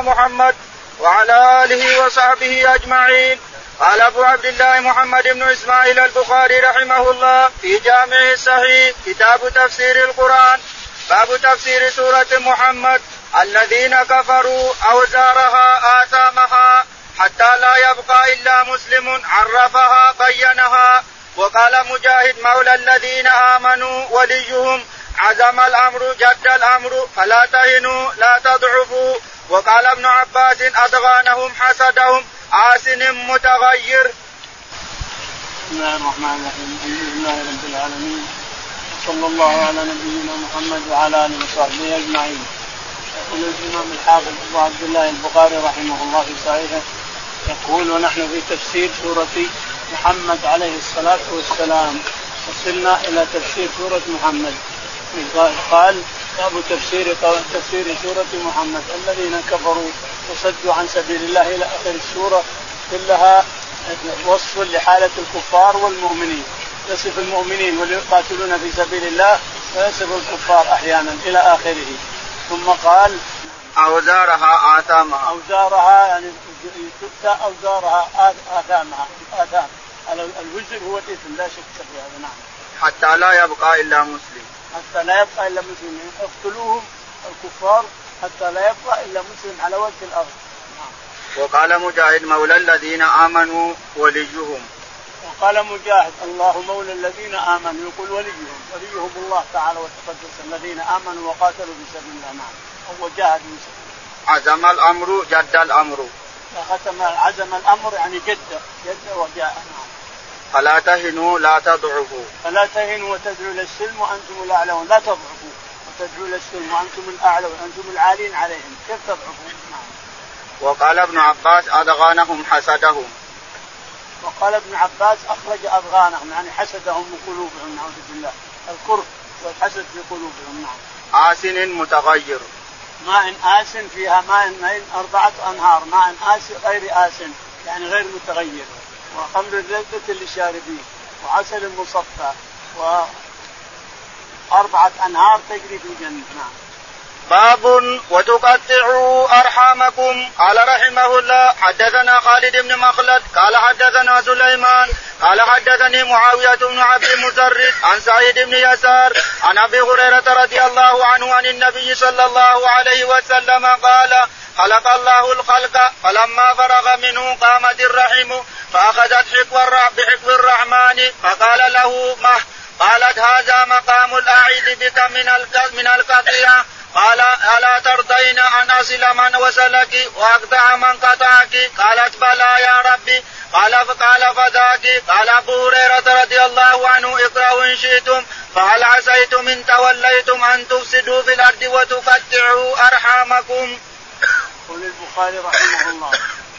محمد وعلى آله وصحبه أجمعين. قال أبو عبد الله محمد بن إسماعيل البخاري رحمه الله في جامعه الصحيح كتاب تفسير القرآن. باب تفسير سورة محمد. الذين كفروا أوزارها آثامها حتى لا يبقى إلا مسلم عرفها بينها. وقال مجاهد مولى الذين آمنوا وليهم عزم الأمر جد الأمر فلا تهنوا لا تضعفوا. وقال ابن عباس اضغانهم حسدهم آسن متغير. بسم الله الرحمن الرحيم، الحمد لله رب العالمين وصلى الله على نبينا محمد وعلى آله وصحبه أجمعين. يقول الإمام الحافظ أبو عبد الله البخاري رحمه الله في صحيحه يقول ونحن في تفسير سورة محمد عليه الصلاة والسلام وصلنا إلى تفسير سورة محمد قال باب تفسير تفسير سورة محمد. الذين كفروا وصدوا عن سبيل الله إلى آخر السورة كلها وصف لحالة الكفار والمؤمنين. يصف المؤمنين واللي في سبيل الله ويصف الكفار أحيانا إلى آخره. ثم قال أوزارها آثامها. أوزارها يعني تؤتى أوزارها آثامها. آثام. الوزر هو الإثم لا شك في هذا نعم. حتى لا يبقى إلا مسلم. حتى لا يبقى إلا مسلم. اقتلوهم الكفار حتى لا يبقى إلا مسلم على وجه الأرض. نعم. وقال مجاهد مولى الذين آمنوا وليهم. وقال مجاهد الله مولى الذين آمنوا يقول وليهم وليهم الله تعالى وتقدس الذين آمنوا وقاتلوا في سبيل الله. نعم. هو جاهد في سبيل عزم الأمر جد الأمر. ختم عزم الأمر يعني جد جد وجاء. نعم. فلا تهنوا لا تضعفوا. فلا تهنوا وتدعوا إلى السلم وأنتم الأعلون. لا تضعفوا. وتدعوا إلى السلم وأنتم الأعلون. أنتم العالين عليهم. كيف تضعفوا؟ نعم. وقال ابن عباس اضغانهم حسدهم. وقال ابن عباس أخرج اضغانهم يعني حسدهم من قلوبهم نعوذ بالله. الكره والحسد في قلوبهم نعم. آسن متغير. ماء آسن فيها ماء أربعة أنهار. ماء آسن غير آسن يعني غير متغير. وخمر لذة للشاربين وعسل مصفى وأربعة أنهار تجري في الجنة. نعم. باب وتقطعوا أرحامكم. قال رحمه الله حدثنا خالد بن مخلد قال حدثنا سليمان قال حدثني معاوية بن عبد المسرد عن سعيد بن يسار عن أبي هريرة رضي الله عنه عن النبي صلى الله عليه وسلم قال خلق الله الخلق فلما فرغ منه قامت الرحم فأخذت حكو بحكو الرحمن فقال له مه. قالت هذا مقام الأعيد بك من القطيعة. قال ألا ترضين أن أصل من وصلك؟ وأقطع من قطعك؟ قالت بلى يا ربي. قال فقال فذاك. قال أبو هريرة رضي الله عنه اقرأوا إن شئتم فهل عسيتم إن توليتم أن تفسدوا في الأرض وتقطعوا أرحامكم. يقول البخاري رحمه الله.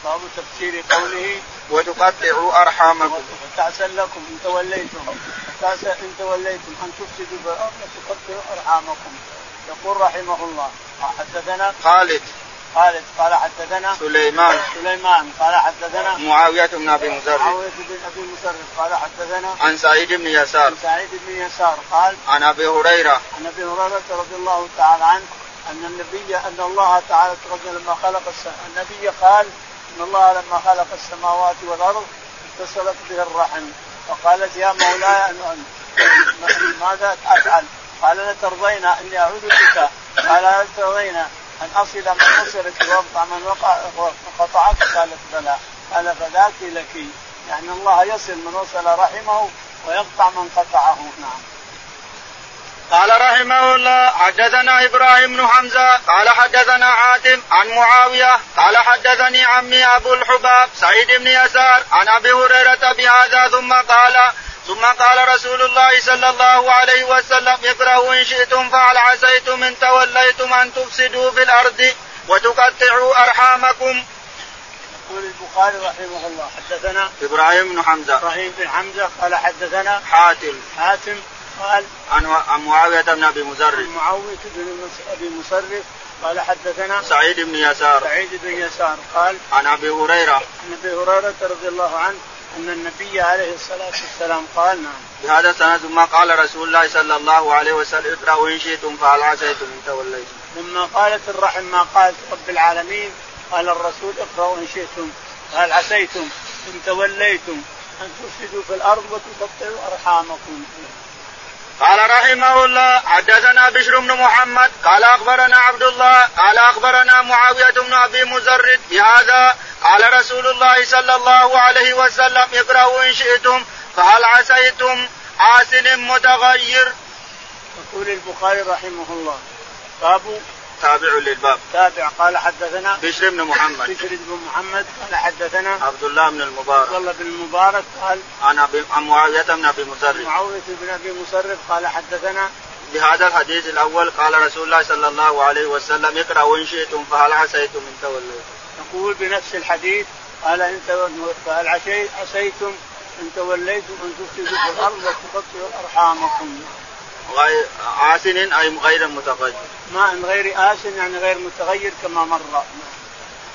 باب تفسير قوله وتقطعوا أرحامكم. تعسى لكم إن توليتم تعسى إن توليتم أن تفسدوا في الأرض وتقطعوا أرحامكم. يقول رحمه الله حدثنا؟ خالد. خالد قال حدثنا؟ سليمان. سليمان قال حدثنا؟ معاوية بن أبي مسرف معاوية بن أبي مسرف قال حدثنا؟ عن سعيد بن يسار. عن سعيد بن يسار قال؟ عن أبي هريرة. عن أبي هريرة رضي الله تعالى عنه أن النبي أن الله تعالى لما خلق النبي قال إن الله لما خلق السماوات والأرض اتصلت به الرحم فقالت يا مولاي ماذا أفعل؟ قال لا ترضين إني أعوذ بك. قال هل ترضين أن أصل من وصلك واقطع من وقع قطعك قالت بلى. قال فذاك لك. يعني الله يصل من وصل رحمه ويقطع من قطعه. نعم. قال رحمه الله حدثنا إبراهيم بن حمزة قال حدثنا حاتم عن معاوية قال حدثني عمي أبو الحباب سعيد بن يسار عن أبي هريرة بهذا ثم قال ثم قال رسول الله صلى الله عليه وسلم اقرأوا إن شئتم فهل عسيتم إن توليتم أن تفسدوا في الأرض وتقطعوا أرحامكم. يقول البخاري رحمه الله حدثنا إبراهيم بن حمزة إبراهيم بن حمزة قال حدثنا حاتم حاتم قال عن معاوية بن أبي مزرف معاوية بن أبي مصرف. قال حدثنا سعيد بن يسار. سعيد بن يسار. قال عن أبي هريرة. عن أبي هريرة رضي الله عنه أن النبي عليه الصلاة والسلام قال نعم. بهذا السند ثم قال رسول الله صلى الله عليه وسلم اقرأوا إن شئتم فهل عسيتم إن توليتم. لما قالت الرحم ما قالت رب العالمين قال الرسول اقرأوا إن شئتم هل عسيتم إن توليتم أن تفسدوا في الأرض وتقطعوا أرحامكم. قال رحمه الله حدثنا بشر بن محمد قال أخبرنا عبد الله قال أخبرنا معاوية بن أبي مزرد بهذا قال رسول الله صلى الله عليه وسلم اقرأوا إن شئتم فهل عسيتم حاسن متغير. يقول البخاري رحمه الله باب تابع للباب. تابع. قال حدثنا بشر بن محمد. بشر بن محمد. قال حدثنا عبد الله بن المبارك. عبد الله بن المبارك قال عن ابي عن معاوية بن أبي مسرف معاوية بن أبي مسرف قال حدثنا بهذا الحديث الأول قال رسول الله صلى الله عليه وسلم اقرأوا إن شئتم فهل عسيتم إن توليتم. يقول بنفس الحديث قال إن فهل عسيتم إن توليتم أن تفسدوا في الأرض وتقطعوا أرحامكم. غير آسن أي غير متغير؟ ما من غير آسن يعني غير متغير كما مر.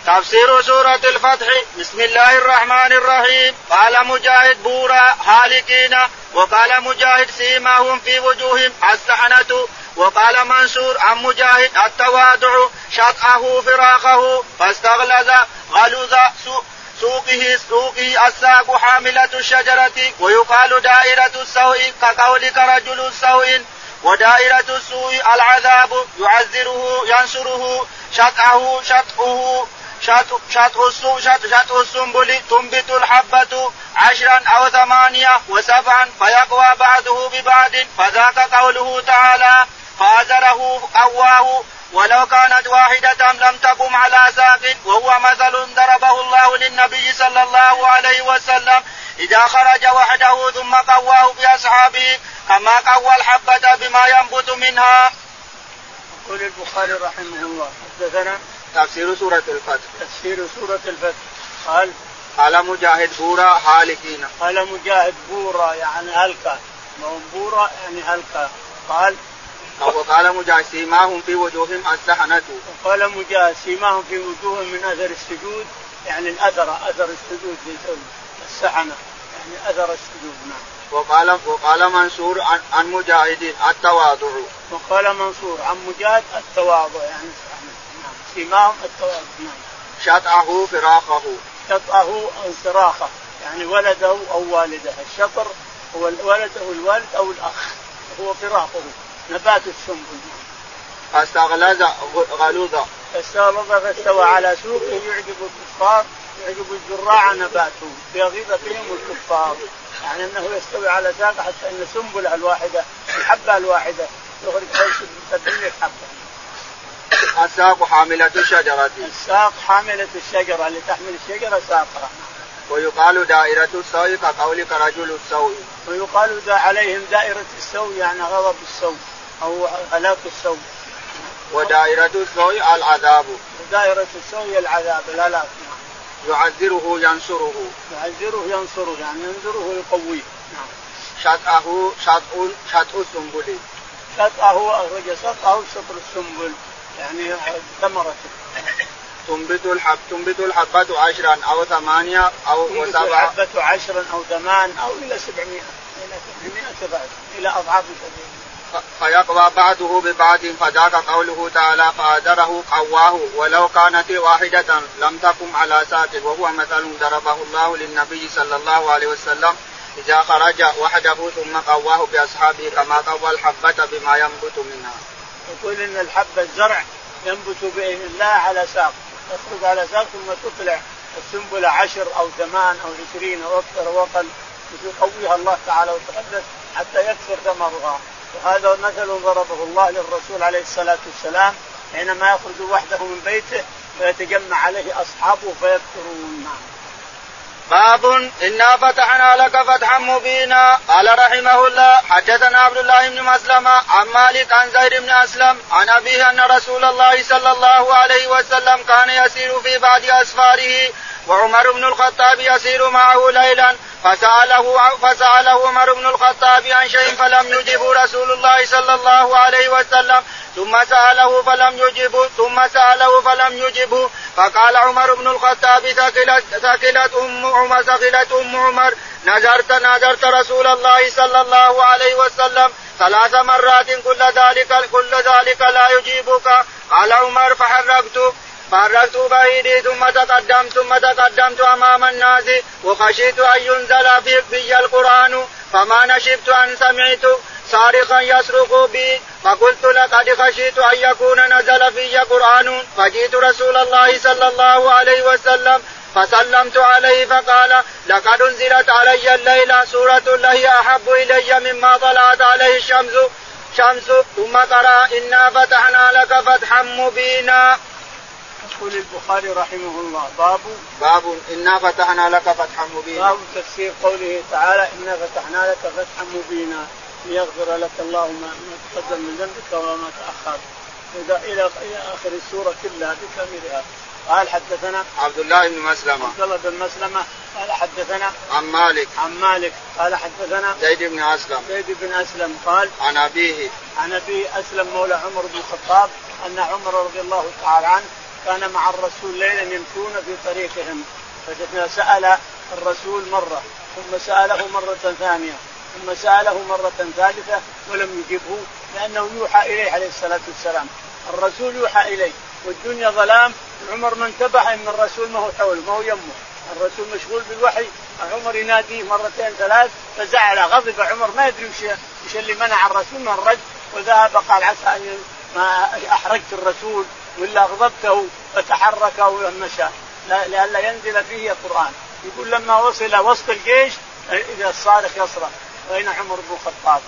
تفسير سورة الفتح. بسم الله الرحمن الرحيم. قال مجاهد بورا هالكين وقال مجاهد سيماهم في وجوههم السحنة. وقال منصور عن مجاهد التوادع شطأه فراقه فاستغلظ غلظ سوقه سوقه الساق حاملة الشجرة ويقال دائرة السوء كقولك رجل السوء ودائرة السوء العذاب يعذره ينصره شطعه شطعه شطع السوء شطع السنبل تنبت الحبة عشرا أو ثمانية وسبعا فيقوى بعضه ببعض فذاك قوله تعالى فازره قواه ولو كانت واحدة لم تقم على ساق وهو مثل ضربه الله للنبي صلى الله عليه وسلم. إذا خرج وحده ثم قواه بأصحابه كما قوى الحبة بما ينبت منها. يقول البخاري رحمه الله حدثنا تفسير سورة الفتح. تفسير سورة الفتح. قال قال مجاهد بورا هالكين قال مجاهد بورا يعني هلكا. بورا يعني هلكا. قال وقال مجاهد سيماهم في وجوههم السحنة. وقال مجاهد سيماهم في وجوههم من أثر السجود يعني الأثر أثر السجود السحنة يعني أثر السجود نعم. وقال وقال منصور عن, عن مجاهد التواضع. وقال منصور عن مجاهد التواضع يعني نعم. سيماهم التواضع نعم. شطعه فراخه شطعه صراخه يعني ولده أو والده. الشطر هو الولد أو الوالد أو الأخ هو فراقه. نبات السنبل. فاستغلظ غلوظا فاستغلظ فاستوى على سوقه يعجب الكفار يعجب الزراع نباته ليغيظ فيهم الكفار. يعني أنه يستوي على ساقه حتى إن السنبله الواحدة الحبة الواحدة يخرج من 700 حبه الساق حاملة الشجرة. الساق حاملة الشجرة. اللي تحمل الشجرة ساقها. ويقال دائرة السوء كقولك رجل السوء. ويقال دا عليهم دائرة السوء يعني غضب السوء. أو هلاك السوء ودائرة السوء العذاب. ودائرة السوء العذاب. الهلاك يعذره ينصره. يعذره ينصره يعني ينصره ويقويه نعم. شطأه شطء شطء السنبل. شطأه أخرج شطأه شطر السنبل. يعني ثمرته تنبت الحب تنبت الحبة عشرا أو ثمانية أو تنبت وسبعة الحبة عشرا أو ثمان أو إلى سبعمائة. إلى سبعمائة ضعف. إلى أضعاف كثيرة فيقوى بعضه ببعض فذاك قوله تعالى فأدره قواه ولو كانت واحدة لم تقم على ساق وهو مثل ضربه الله للنبي صلى الله عليه وسلم إذا خرج وحده ثم قواه بأصحابه كما قوى الحبة بما ينبت منها. يقول إن الحبة الزرع ينبت بإذن الله على ساق. تخرج على ساق ثم تطلع. السنبلة عشر أو ثمان أو عشرين أو أكثر أو أقل يقويها الله تعالى وتقدس حتى يكثر ثمرها. وهذا مثل ضربه الله للرسول عليه الصلاة والسلام حينما يخرج وحده من بيته ويتجمع عليه أصحابه فيكثرون نعم باب إنا فتحنا لك فتحا مبينا. قال رحمه الله حدثنا عبد الله بن مسلمه عن مالك عن زيد بن أسلم عن أبيه أن رسول الله صلى الله عليه وسلم كان يسير في بعض أسفاره وعمر بن الخطاب يسير معه ليلا فسأله فسأله عمر بن الخطاب عن شيء فلم يجب رسول الله صلى الله عليه وسلم. ثم سأله فلم يجب ثم سأله فلم يجبه فقال عمر بن الخطاب ثقلت ثقلت أم عمر ثقلت أم عمر. نذرت نذرت رسول الله صلى الله عليه وسلم. ثلاث مرات كل ذلك كل ذلك لا يجيبك. قال عمر فحركت. فارقت بعيدي ثم تقدمت ثم تقدمت أمام الناس. وخشيت أن ينزل في في القرآن فما نشبت أن سمعت صارخا يصرخ بي. فقلت لقد خشيت أن يكون نزل في قران فجئت رسول الله صلى الله عليه وسلم فسلمت عليه فقال لقد أنزلت علي الليلة سورة الله أحب إلي مما طلعت عليه الشمس شمس. ثم قرأ إنا فتحنا لك فتحا مبينا. يقول البخاري رحمه الله باب باب إنا فتحنا لك فتحا مبينا. باب تفسير قوله تعالى إنا فتحنا لك فتحا مبينا ليغفر لك الله ما تقدم من ذنبك وما تأخر. إلى إلى آخر السورة كلها بكاملها. قال حدثنا عبد الله بن مسلمة. عبد الله بن مسلمة قال حدثنا عن مالك. عن مالك قال حدثنا زيد بن أسلم. زيد بن أسلم قال عن أبيه. عن أبيه أسلم مولى عمر بن الخطاب أن عمر رضي الله تعالى عنه كان مع الرسول ليلا يمشون في طريقهم. فسأل الرسول مرة ثم سأله مرة ثانية ثم سأله مرة ثالثة ولم يجبه لأنه يوحى إليه عليه الصلاة والسلام. الرسول يوحى إليه. والدنيا ظلام عمر ما انتبه إن الرسول ما هو حوله ما هو يمه. الرسول مشغول بالوحي عمر يناديه مرتين ثلاث فزعل غضب عمر ما يدري وش اللي منع الرسول من الرد وذهب قال عسى ان ما أحرجت الرسول. ولا أغضبته فتحرك ومشى. لئلا ينزل فيه القرآن. يقول لما وصل وسط الجيش إذا الصارخ يصرخ أين عمر بن الخطاب؟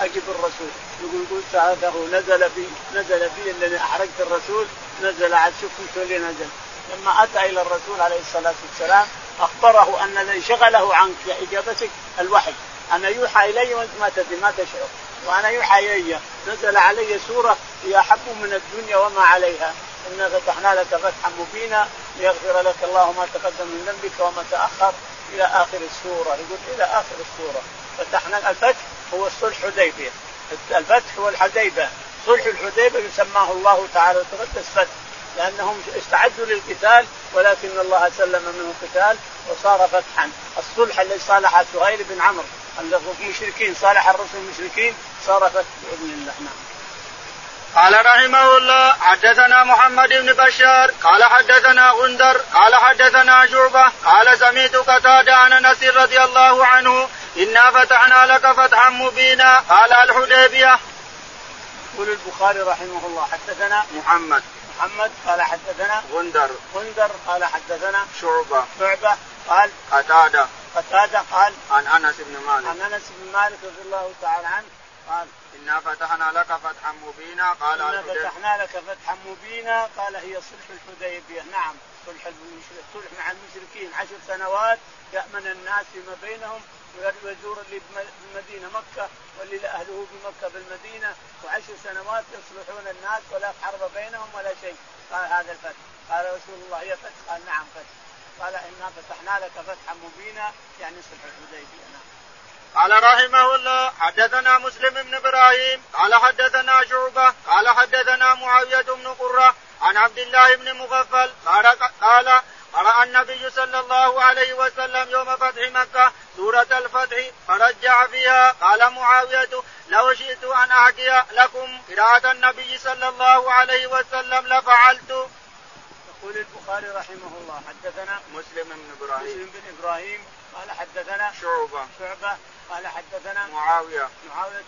اجب الرسول. يقول قلت هذا نزل بي نزل بي الذي احرجت الرسول. نزل عاد شوف اللي نزل. لما أتى إلى الرسول عليه الصلاة والسلام أخبره أن الذي شغله عنك إجابتك الوحي. أنا يوحى إلي وأنت ما تدري ما تشعر. وأنا الي نزل علي سورة هي احب من الدنيا وما عليها. إنا فتحنا لك فتحا مبينا ليغفر لك الله ما تقدم من ذنبك وما تأخر. إلى آخر السورة. يقول إلى آخر السورة. فتحنا الفتح هو الصلح حديبية. الفتح هو الحديبة. صلح الحديبة يسماه الله تعالى وتقدس فتح. لأنهم استعدوا للقتال ولكن الله سلم منهم قتال وصار فتحا. الصلح الذي صالح سهيل بن عمرو. المشركين صالح الرسل المشركين صار فتح بإذن الله نعم. قال رحمه الله حدثنا محمد بن بشار قال حدثنا غندر قال حدثنا شعبة قال سمعت قتادة عن أنس رضي الله عنه إنا فتحنا لك فتحا مبينا. قال الحديبية. يقول البخاري رحمه الله حدثنا محمد. محمد قال حدثنا غندر. غندر قال حدثنا شعبة. شعبة قال قتادة. قتادة قال عن أنس بن مالك. عن أنس بن مالك رضي الله تعالى عنه قال إنا فتحنا لك فتحا مبينا قال إنا فتحنا لك فتحا مبينا قال هي صلح الحديبية. نعم صلح صلح مع المشركين عشر سنوات يأمن الناس فيما بينهم ويزور اللي بالمدينة مكة واللي لأهله بمكة بالمدينة وعشر سنوات يصلحون الناس ولا حرب بينهم ولا شيء. قال هذا الفتح. قال رسول الله هي فتح؟ قال نعم فتح. قال إنا فتحنا لك فتحا مبينا يعني صلح الحديبية نعم قال رحمه الله حدثنا مسلم بن إبراهيم قال حدثنا شعبة قال حدثنا معاوية بن قرة عن عبد الله بن مغفل قال قال قرأ النبي صلى الله عليه وسلم يوم فتح مكة سورة الفتح فرجع فيها قال معاوية لو شئت أن أحكي لكم قراءة النبي صلى الله عليه وسلم لفعلت. يقول البخاري رحمه الله حدثنا مسلم بن إبراهيم. مسلم بن إبراهيم قال حدثنا شعبة. شعبة قال حدثنا معاوية. معاوية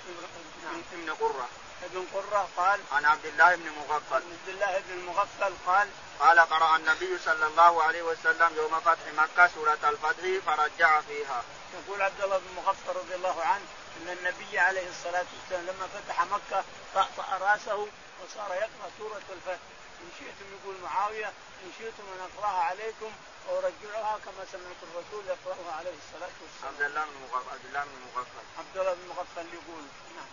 بن نعم. قرة. ابن قرة قال عن عبد الله بن مغفل. عبد الله بن مغفل قال قال قرأ النبي صلى الله عليه وسلم يوم فتح مكة سورة الفتح فرجع فيها. يقول عبد الله بن مغفل رضي الله عنه إن النبي عليه الصلاة والسلام لما فتح مكة طأطأ رأسه وصار يقرأ سورة الفتح. إن شئتم يقول معاوية إن شئتم أن أقرأها عليكم وارجعها كما سمعت الرسول يقرأها عليه الصلاة والسلام. عبد الله بن مغفل عبد الله بن مغفل. عبد الله بن مغفل يقول نعم.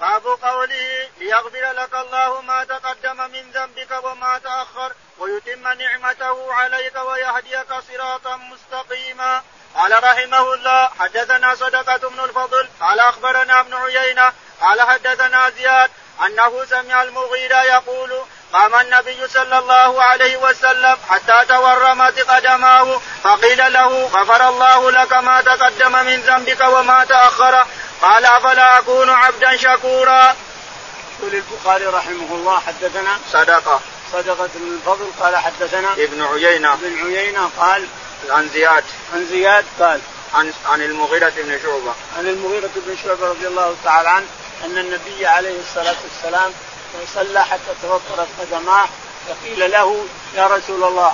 باب قوله ليغفر لك الله ما تقدم من ذنبك وما تأخر ويتم نعمته عليك ويهديك صراطا مستقيما قال رحمه الله حدثنا صدقة بن الفضل قال أخبرنا ابن عيينة قال حدثنا زياد أنه سمع المغيرة يقول قام النبي صلى الله عليه وسلم حتى تورمت قدماه فقيل له غفر الله لك ما تقدم من ذنبك وما تأخر قال أفلا أكون عبدا شكورا. يقول البخاري رحمه الله حدثنا صدقة. صدقة بن الفضل قال حدثنا ابن عيينة. ابن عيينة قال عن زياد. عن زياد قال عن عن المغيرة بن شعبة. عن المغيرة بن شعبة رضي الله تعالى عنه أن النبي عليه الصلاة والسلام صلى حتى توفرت قدماه فقيل له يا رسول الله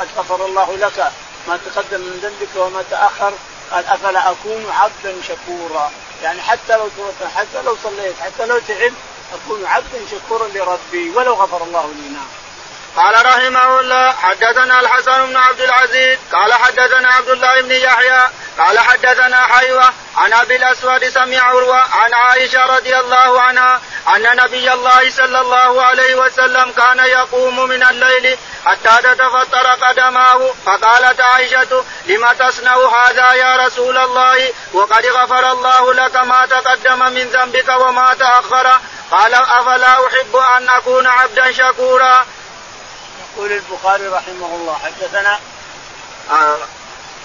قد غفر الله لك. ما تقدم من ذنبك وما تأخر. قال أفلا أكون عبدا شكورا؟ يعني حتى لو حتى لو صليت حتى لو تعبت أكون عبدا شكورا لربي ولو غفر الله لي نعم. قال رحمه الله حدثنا الحسن بن عبد العزيز قال حدثنا عبد الله بن يحيى قال حدثنا حيوة عن أبي الأسود سمع عروة عن عائشة رضي الله عنها أن نبي الله صلى الله عليه وسلم كان يقوم من الليل حتى تتفطر قدماه فقالت عائشة لم تصنع هذا يا رسول الله؟ وقد غفر الله لك ما تقدم من ذنبك وما تأخر. قال أفلا أحب أن أكون عبدا شكورا؟ يقول البخاري رحمه الله حدثنا آه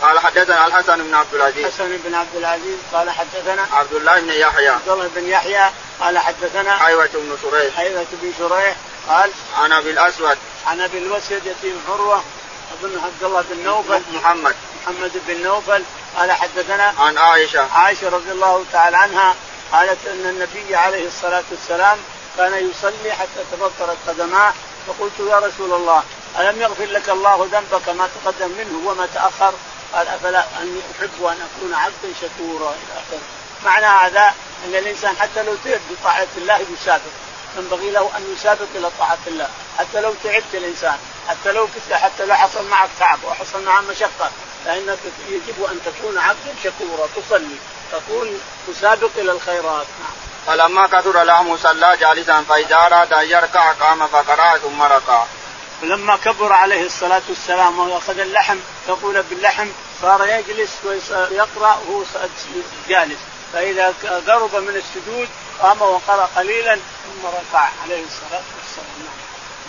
قال حدثنا الحسن بن عبد العزيز. حسن بن عبد العزيز قال حدثنا عبد الله بن يحيى. عبد الله بن يحيى قال حدثنا حيوة بن شريح. حيوة بن شريح قال عن أبي الأسود. عن أبي الأسود يتيم عروة اظن عبد الله بن نوفل. محمد. محمد بن نوفل قال حدثنا عن عائشة. عائشة رضي الله تعالى عنها قالت إن النبي عليه الصلاة والسلام كان يصلي حتى تفطرت قدماه فقلت يا رسول الله ألم يغفر لك الله ذنبك ما تقدم منه وما تأخر؟ قال أفلا اني احب أن أكون عبدا شكورا إلى آخره. معنى هذا أن الإنسان حتى لو تعب بطاعة الله يسابق ينبغي له أن يسابق إلى طاعة الله. حتى لو تعبت الإنسان حتى لو كنت حتى لو حصل معك تعب وحصل معك مشقة فإنك يجب أن تكون عبدا شكورا تصلي تكون تسابق إلى الخيرات. نعم. فلما كثر له صلى جالسا فإذا أراد أن يركع قام فقرأ ثم ركع. فلما كبر عليه الصلاة والسلام وأخذ اللحم يقول باللحم صار يجلس ويقرأ وهو جالس فإذا قرب من السجود قام وقرأ قليلا ثم ركع عليه الصلاة والسلام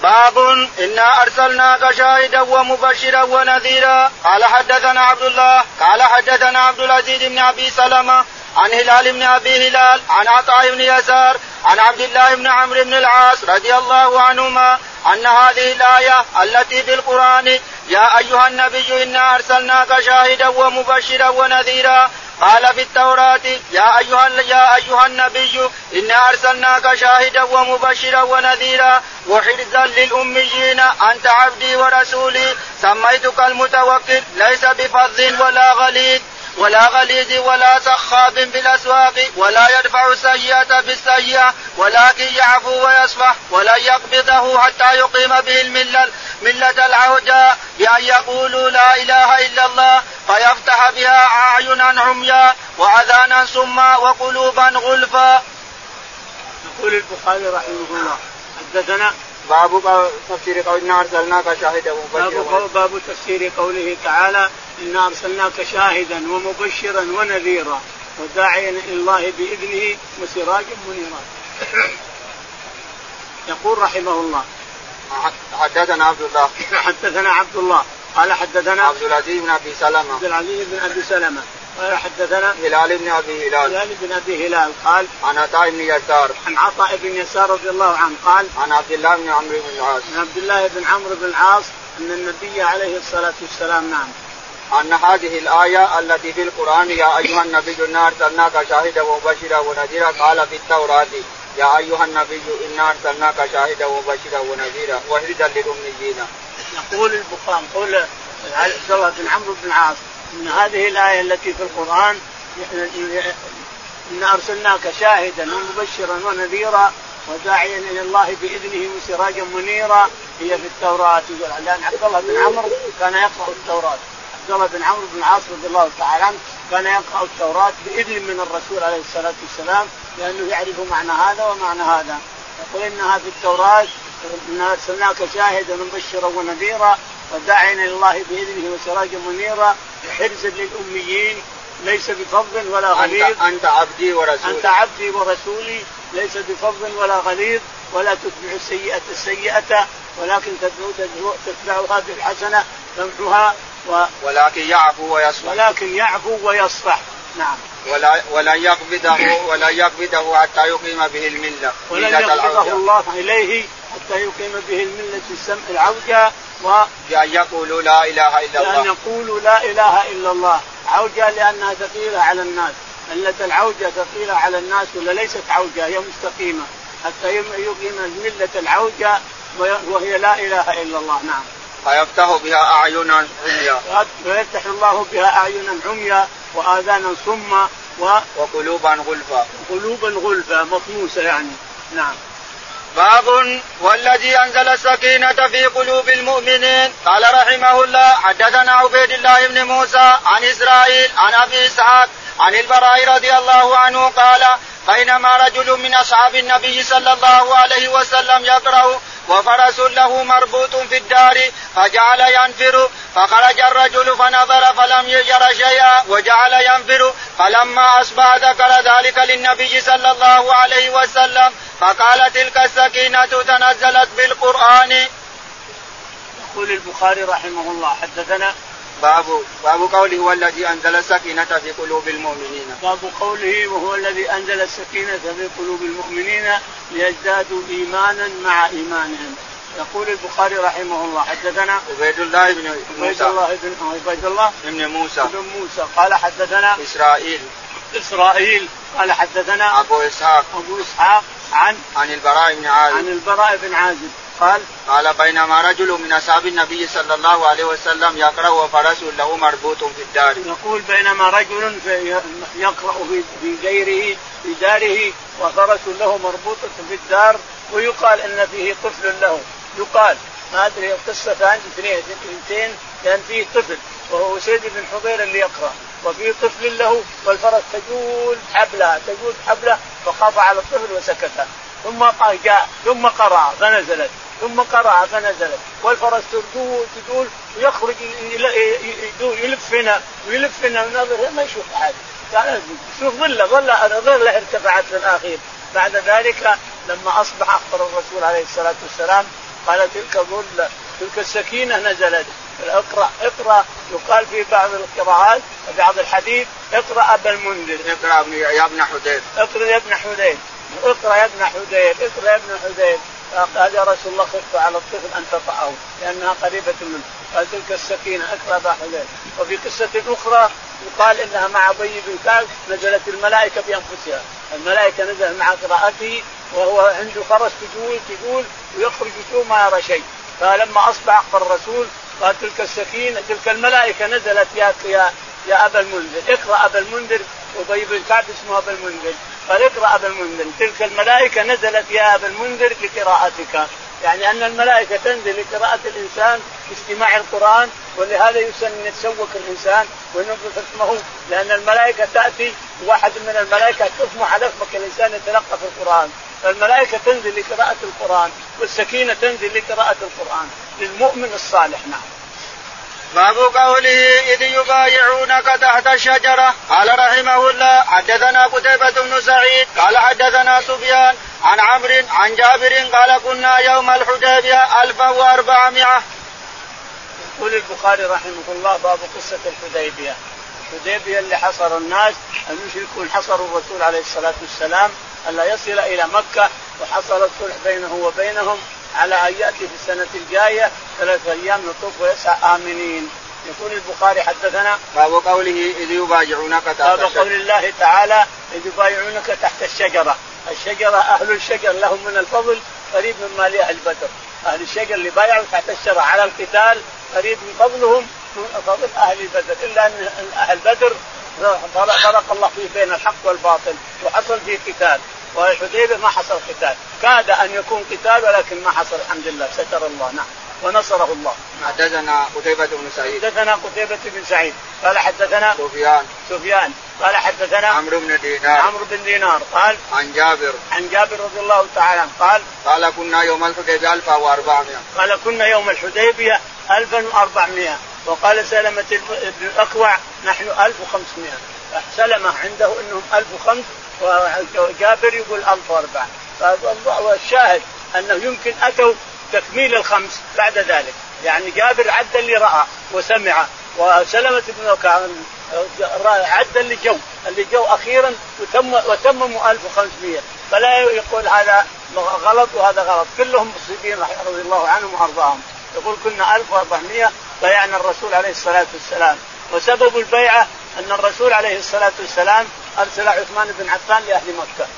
باب إنا أرسلناك شاهدا ومبشرا ونذيرا. قال حدثنا عبد الله قال حدثنا عبد العزيز بن أبي سلمة عن هلال بن أبي هلال عن عطاء بن يسار عن عبد الله بن عمرو بن العاص رضي الله عنهما أن هذه الآية التي في القرآن يا أيها النبي إنا أرسلناك شاهدا ومبشرا ونذيرا. قال في التوراة يا أيها يا أيها النبي إنا أرسلناك شاهدا ومبشرا ونذيرا. وحرزا للأميين أنت عبدي ورسولي. سميتك المتوكل ليس بفظ ولا غليظ. ولا غليظ ولا سخاب بالأسواق ولا يدفع السيئة بالسيئة ولكن يعفو ويصفح ولن يقبضه حتى يقيم به الملة ملة العوجاء بأن يقولوا لا إله إلا الله فيفتح بها أعينا عميا وأذانا سما وقلوبا غلفا. يقول البخاري رحمه الله حدثنا باب تفسير قولنا أرسلناك شاهدا ومبشرا باب تفسير قوله تعالى إنا أرسلناك شاهدا ومبشرا ونذيرا وداعيا إلى الله بإذنه وسراجا منيرا. يقول رحمه الله. حدثنا عبد الله. حدثنا عبد الله. قال حدثنا عبد العزيز بن أبي سلمة. عبد العزيز بن أبي سلمة. قال حدثنا هلال بن أبي هلال. هلال بن أبي هلال قال عن عطاء بن يسار. عن عطاء بن يسار رضي الله عنه قال عن عبد الله بن عمرو بن العاص. عن عبد الله بن عمرو بن العاص أن النبي عليه الصلاة والسلام نعم. أن هذه الآية التي في القرآن يا أيها النبي إنا أرسلناك شاهدا ومبشرا ونذيرا قال في التوراة يا أيها النبي إنا أرسلناك شاهدا ومبشرا ونذيرا وهردا للأميين. يقول البخاري يقول عبد الله بن عمرو بن العاص إن هذه الآية التي في القرآن إن أرسلناك شاهدا ومبشرا ونذيرا وداعيا إلى الله بإذنه وسراجا منيرا هي في التوراة لأن عبد الله بن عمرو كان يقرأ التوراة. عبد الله بن عمرو بن العاص رضي الله تعالى عنه كان يقرأ التوراة بإذن من الرسول عليه الصلاة والسلام لأنه يعرف معنى هذا ومعنى هذا. يقول إنها في التوراة انا أرسلناك شاهدا ومبشرا ونذيرا وداعيا إلى الله بإذنه وسراجا منيرا حرزا للأميين ليس بفضل ولا غليظ. أنت, أنت عبدي ورسولي. أنت عبدي ورسولي ليس بفضل ولا غليظ ولا تتبع السيئة السيئة ولكن تتبعها بالحسنة تمحها و... ولكن يعفو ويصفح ولكن يعفو ويصفح نعم. ولا ولا يقبضه ولا يقبضه حتى يقيم به الملة ولن يقبضه الله إليه حتى يقيم به الملة السمع العوجة و بأن يقولوا لا إله إلا الله. بأن يقولوا لا إله إلا الله. عوجة لأنها ثقيلة على الناس. ملة العوجة ثقيلة على الناس ولا ليست عوجة هي مستقيمة. حتى يقيم ملة العوجة وهي لا إله إلا الله. نعم. فيفتح بها أعينا عميا ويفتح الله بها أعينا عميا وآذانا صما و... وقلوبا غلفا. قلوبا غلفا مطموسة يعني. نعم. باب والذي أنزل السكينة في قلوب المؤمنين. قال رحمه الله حدثنا عبيد الله بن موسى عن إسرائيل عن أبي إسحاق عن البراء رضي الله عنه قال بينما رجل من أصحاب النبي صلى الله عليه وسلم يقرأ وفرس له مربوط في الدار فجعل ينفر فخرج الرجل فنظر فلم يجر شيئا وجعل ينفر فلما أصبح ذكر ذلك للنبي صلى الله عليه وسلم فقال تلك السكينة تنزلت بالقرآن. يقول البخاري رحمه الله حدثنا باب باب قوله هو الذي أنزل السكينة في قلوب المؤمنين. باب قوله وهو الذي أنزل السكينة في قلوب المؤمنين ليزدادوا إيمانا مع إيمانهم. يقول البخاري رحمه الله حدثنا عبيد الله بن موسى. عبيد الله بن عبيد الله بن موسى. بن موسى. قال حدثنا إسرائيل. إسرائيل. قال حدثنا أبو إسحاق. أبو إسحاق. عن عن البراء بن عازب. عن البراء بن عازب. قال قال بينما رجل من أصحاب النبي صلى الله عليه وسلم يقرأ وفرس له مربوط في الدار. يقول بينما رجل يقرأ في غيره في داره وفرس له مربوطه في الدار ويقال إن فيه طفل له. يقال ما أدري قصتان اثنين اثنتين كان فيه طفل وهو سيد بن حضير اللي يقرأ. وفي طفل له والفرس تجول حبلها تجول حبلة فخاف على الطفل وسكت. ثم جاء ثم قرأ فنزلت. ثم قرأ فنزلت. والفرس تدور تدور ويخرج يلف هنا ويلف هنا ونظر ما يشوف أحد. كان يشوف ظلة ظلة ظلة ارتفعت في الاخير بعد ذلك لما أصبح أخبر الرسول عليه الصلاة والسلام قال تلك ظل تلك السكينة نزلت. اقرأ اقرأ. يقال في بعض القراءات بعض الحديث اقرأ أبا المنذر. اقرأ يا ابن حذير اقرأ يا ابن حذير اقرأ يا ابن حذير اقرأ يا ابن حذير قال يا رسول الله خف على الطفل أن تطأه لأنها قريبة منه. قال تلك السكينة اقرأ أبا حذير وفي قصة أخرى يقال إنها مع أبي بن كعب نزلت الملائكة بأنفسها. الملائكة نزلت مع قراءته وهو عنده فرس تجول تجول ويخرج بدون ما يرى شيء. فلما أصبح أخبر الرسول قال تلك السكينة تلك الملائكة نزلت يا يا يا أبا المنذر. اقرأ أبا المنذر أبي بن كعب اسمه أبا المنذر. قال اقرأ أبا المنذر. تلك الملائكة نزلت يا أبا المنذر لقراءتك. يعني أن الملائكة تنزل لقراءة الإنسان باستماع القرآن ولهذا يسن أن يتسوق الإنسان وينظف اسمه لأن الملائكة تأتي واحد من الملائكة تطمح على اسمك الإنسان يتلقى في القرآن. فالملائكه تنزل لقراءة القرآن والسكينة تنزل لقراءة القرآن. للمؤمن الصالح نعم. باب قوله إذ يبايعونك تحت الشجرة. قال رحمه الله حدثنا قتيبة بن سعيد قال حدثنا سفيان عن عمرو عن جابر قال كنا يوم الحديبية 1400 يقول البخاري رحمه الله باب قصة الحديبية. الحديبية اللي حصر الناس المشركون حصروا الرسول عليه الصلاة والسلام ألا يصل إلى مكة وحصل الصلح بينه وبينهم على أن يأتي في السنة الجاية ثلاث أيام نطوف ويسعى آمنين. يقول البخاري حدثنا باب قوله إذ يبايعونك تحت باب قول الله تعالى إذ يبايعونك تحت الشجرة، الشجرة أهل الشجر لهم من الفضل قريب مما لاهل بدر، أهل الشجر اللي بايعوا تحت الشجرة على القتال قريب من فضلهم من فضل أهل بدر. إلا أن أهل بدر فرق الله فيه بين الحق والباطل وحصل فيه قتال والحديبيه ما حصل قتال. كاد أن يكون قتال ولكن ما حصل الحمد لله. ستر الله نعم. ونصره الله. حدثنا قتيبة بن سعيد. حدثنا قتيبة بن سعيد. قال حدثنا سفيان. سفيان. قال حدثنا عمرو بن دينار. عمرو بن دينار. قال عن جابر. عن جابر رضي الله تعالى عنه. قال قال كنا يوم الحديبية 1400 قال كنا يوم الحديبية 1400 وقال سلمة بن الأكوع نحن 1500 سلمة عنده إنهم 1005 وجابر يقول 1004 والشاهد أنه يمكن أتوا تكميل الخمس بعد ذلك. يعني جابر عد اللي رأى وسمع وسلمة بن عد اللي جو. اللي جو أخيرا وتم وتمموا 1500 فلا يقول هذا غلط وهذا غلط. كلهم مصيبين رضي الله عنهم وأرضاهم. يقول كنا 1400 بايعنا الرسول عليه الصلاة والسلام. وسبب البيعة أن الرسول عليه الصلاة والسلام أرسل عثمان بن عفان لأهل مكة.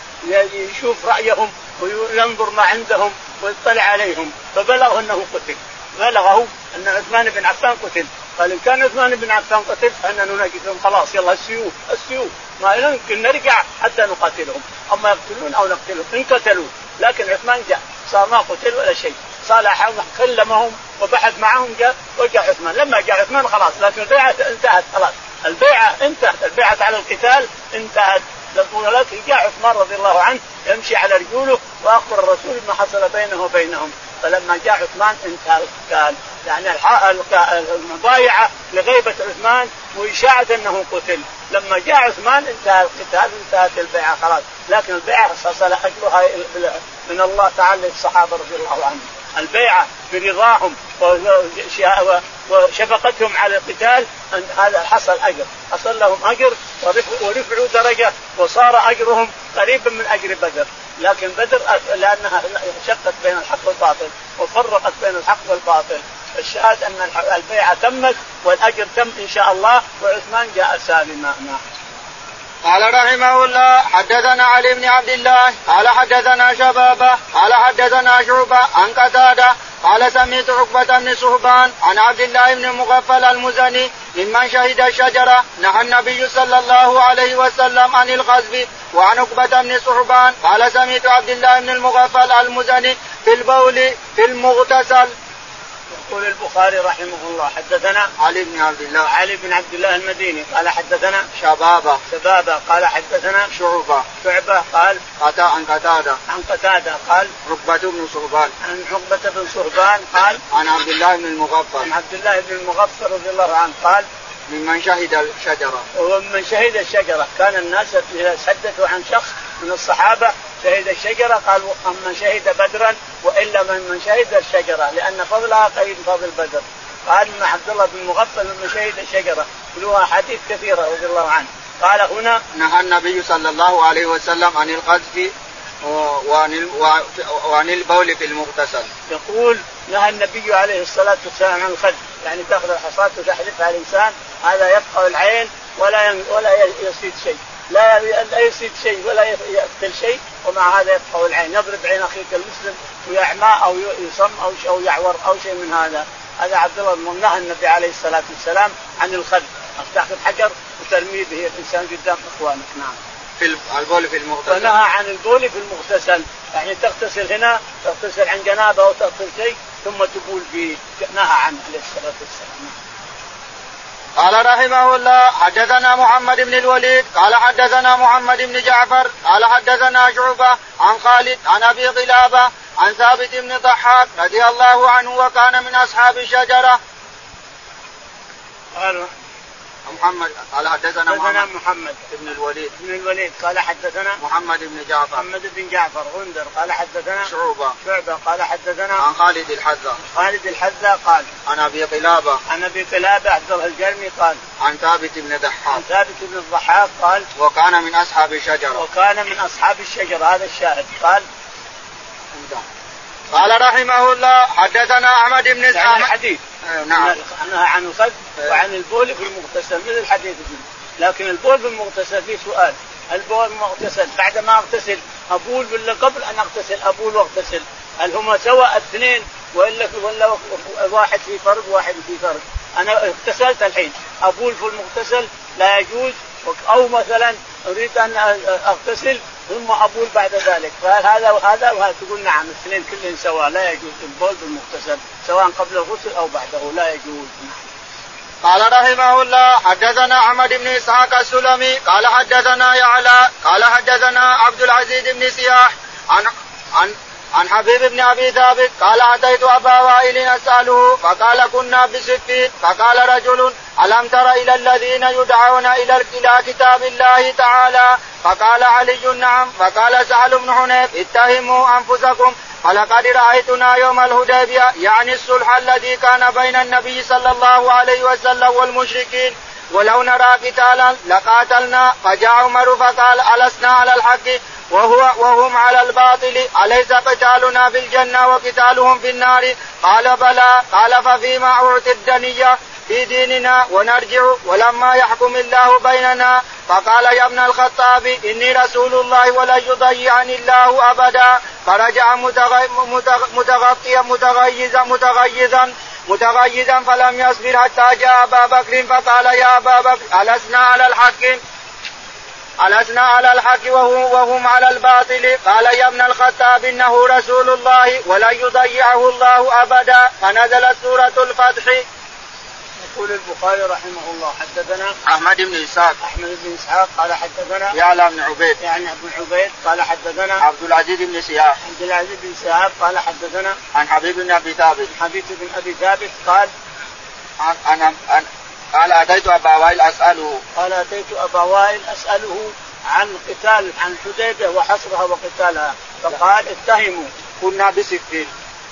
يشوف رأيهم وينظر ما عندهم ويطلع عليهم. فبلغه أنه قتل. بلغه أن عثمان بن عفان قتل. قال إن كان عثمان بن عفان قتل فأنا نناقشهم خلاص يلا السيوف السيوف ما يمكن نرجع حتى نقاتلهم. أما يقتلون أو نقتلهم إن قتلوا لكن عثمان جاء. صار ما قتل ولا شيء. صالحهم كلمهم وبحث معهم جاء وجاء عثمان. لما جاء عثمان خلاص لكن البيعة انتهت خلاص. البيعة انتهت. البيعة على القتال انتهت. ولكن جاء عثمان رضي الله عنه يمشي على رجوله وأخبر الرسول ما حصل بينه وبينهم. فلما جاء عثمان انتهى القتال. يعني المبايعه لغيبة عثمان وإشاعة أنه قتل. لما جاء عثمان انتهى القتال انتهت البيعة خلاص. لكن البيعة حصل أجرها من الله تعالى للصحابة رضي الله عنهم. البيعه برضاهم وشفقتهم على القتال أن هذا حصل أجر. حصل لهم أجر ورفعوا درجة وصار أجرهم قريبا من أجر بدر. لكن بدر لأنها شقت بين الحق والباطل وفرقت بين الحق والباطل. الشهاده أن البيعة تمت والأجر تم إن شاء الله وعثمان جاء سالما. نعم. قال رحمه الله حدثنا علي بن عبد الله قال حدثنا شبابة قال حدثنا شعبة عن قتادة قال سمعت عقبة بن صهبان عن عبد الله بن مغفل المزني ممن شهد الشجرة نهى النبي صلى الله عليه وسلم عن الغزو وعن عقبة بن صهبان قال سمعت عبد الله بن المغفل المزني في البول في المغتسل. يقول البخاري رحمه الله حدثنا علي بن عبد الله. علي بن عبد الله المديني قال حدثنا شبابة. شبابة قال حدثنا شعبة. شعبة قال قتا عن قتادة. عن قتادة قال عقبة بن صهبان. عن عقبة بن صهبان قال عن عبد الله بن المغفر عن عبد الله بن المغفر رضي الله عنه قال ممن شهد الشجرة. ومن شهد الشجرة كان الناس إذا حدثوا عن شخص من الصحابة شهد الشجرة قال من شهد بدرا وإلا من من شهد الشجرة لأن فضلها قريب فضل بدر. قال من عبد الله بن مغفل من شهد الشجرة. كلها حديث كثيرة رضي الله عنه. قال هنا نهى النبي صلى الله عليه وسلم عن القذف وعن وعن البول في المغتسل. يقول نهى النبي عليه الصلاة والسلام عن الخذف، يعني تأخذ الحصاة وتحذفها الإنسان هذا يبقى العين ولا ولا يصيد شيء، لا لا يصيد شيء ولا يقتل شيء ومع هذا يبقى العين، يضرب عين أخيك المسلم ويعمى أو يصم أو أو يعور أو شيء من هذا، هذا عبد الله بن نهى النبي عليه الصلاة والسلام عن الخذف، تاخذ حجر وترميه به الإنسان قدام إخوانك، نعم. في البول في المغتسل. ونهى عن البول في المغتسل. يعني تغتسل هنا تغتسل عن جنابة أو تغتسل شيء ثم تبول فيه نهى عنه عليه الصلاة والسلام. قال رحمه الله حدثنا محمد بن الوليد قال حدثنا محمد بن جعفر قال حدثنا شعبة عن خالد عن أبي قلابة عن ثابت بن ضحاك رضي الله عنه وكان من أصحاب الشجرة. قال محمد قال حدثنا حدثنا محمد بن الوليد. بن الوليد قال حدثنا محمد بن جعفر. محمد بن جعفر غندر. قال حدثنا شعبة شعبة. قال حدثنا عن خالد الحذا خالد الحذا قال عن أبي قلابة. عن أبي قلابة عبد الله الجرمي قال عن ثابت بن عن ضحاك. ثابت بن الضحاك قال وكان من أصحاب الشجرة. وكان من أصحاب الشجرة. هذا الشاهد. قال قال رحمه الله حدثنا أحمد بن يعني الحديث نعم. عن الخذ وعن البول في المغتسل مثل الحديث لكن البول في المغتسل فيه سؤال. البول المغتسل بعد ما اغتسل أبول ولا قبل أن أغتسل؟ أبول واغتسل. هل هما سواء الاثنين وإلا ولا واحد في فرق واحد في فرق أنا اغتسلت الحين. أبول في المغتسل لا يجوز أو مثلا أريد أن أغتسل ثم أبول بعد ذلك. فهل هذا وهذا؟ وهذا تقول نعم الاثنين كلهم سواء لا يجوز البول بالمغتسل سواء قبل الغسل أو بعده لا يجوز. قال رحمه الله حدثنا أحمد بن إسحاق السلمي قال حدثنا يعلى قال حدثنا عبد العزيز بن سياح عن عن عن حبيب بن أبي ثابت قال أتيت أبا وائل أسأله فقال كنا بسفين فقال رجل ألم تر إلى الذين يدعون إلى إلى كتاب الله تعالى؟ فقال علي نعم. فقال سهل بن حنيف اتهموا أنفسكم. ولقد رأيتنا يوم الهديبية يعني الصلح الذي كان بين النبي صلى الله عليه وسلم والمشركين. ولو نرى قتالا لقاتلنا. فجاء عمر فقال ألسنا على الحق؟ وهو وهم على الباطل أليس قتالنا في الجنة وقتالهم في النار؟ قال بلى قال ففيما أعطي الدنية في ديننا ونرجع ولما يحكم الله بيننا؟ فقال يا ابن الخطاب إني رسول الله ولن يضيعني الله أبدا. فرجع متغطيا متغيزا متغيزا متغيزا فلم يصبر حتى جاء أبا بكر فقال يا أبا بكر ألسنا على الحق؟ ألسنا على الحق وهو وهم على الباطل. قال يا ابن الخطاب إنه رسول الله ولن يضيعه الله أبدا. فنزلت سورة الفتح. يقول البخاري رحمه الله حدثنا أحمد بن إسحاق. أحمد بن إسحاق قال حدثنا يعلى بن عبيد. يعني بن عبيد قال حدثنا عبد العزيز بن سياح عبد العزيز بن سياح قال حدثنا عن حبيب بن أبي ثابت. حبيب بن أبي ثابت قال عن عن, عن قال أتيت أبا وائل أسأله. قال أتيت أبا وائل أسأله عن قتال عن حديبيه وحصرها وقتالها. فقال اتهموا. كنا بسفين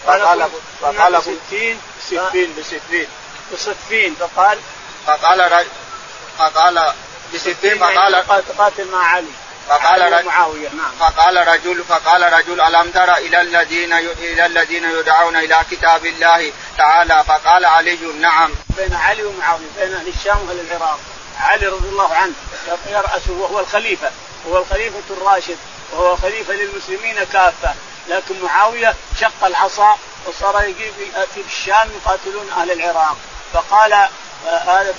فقال فقال بستين. سفين بسفين بصفين فقال فقال فقال بستين فقال تقاتل مع علي. فقال رجل معاوية نعم. فقال رجل فقال رجل ألم تر إلى الذين إلى الذين يدعون إلى كتاب الله تعالى؟ فقال علي نعم. بين علي ومعاويه بين أهل الشام واهل العراق علي رضي الله عنه يرأسه وهو الخليفة. وهو الخليفة الراشد وهو خليفة للمسلمين كافة. لكن معاوية شق العصا وصار يجيب في الشام يقاتلون أهل العراق. فقال هذا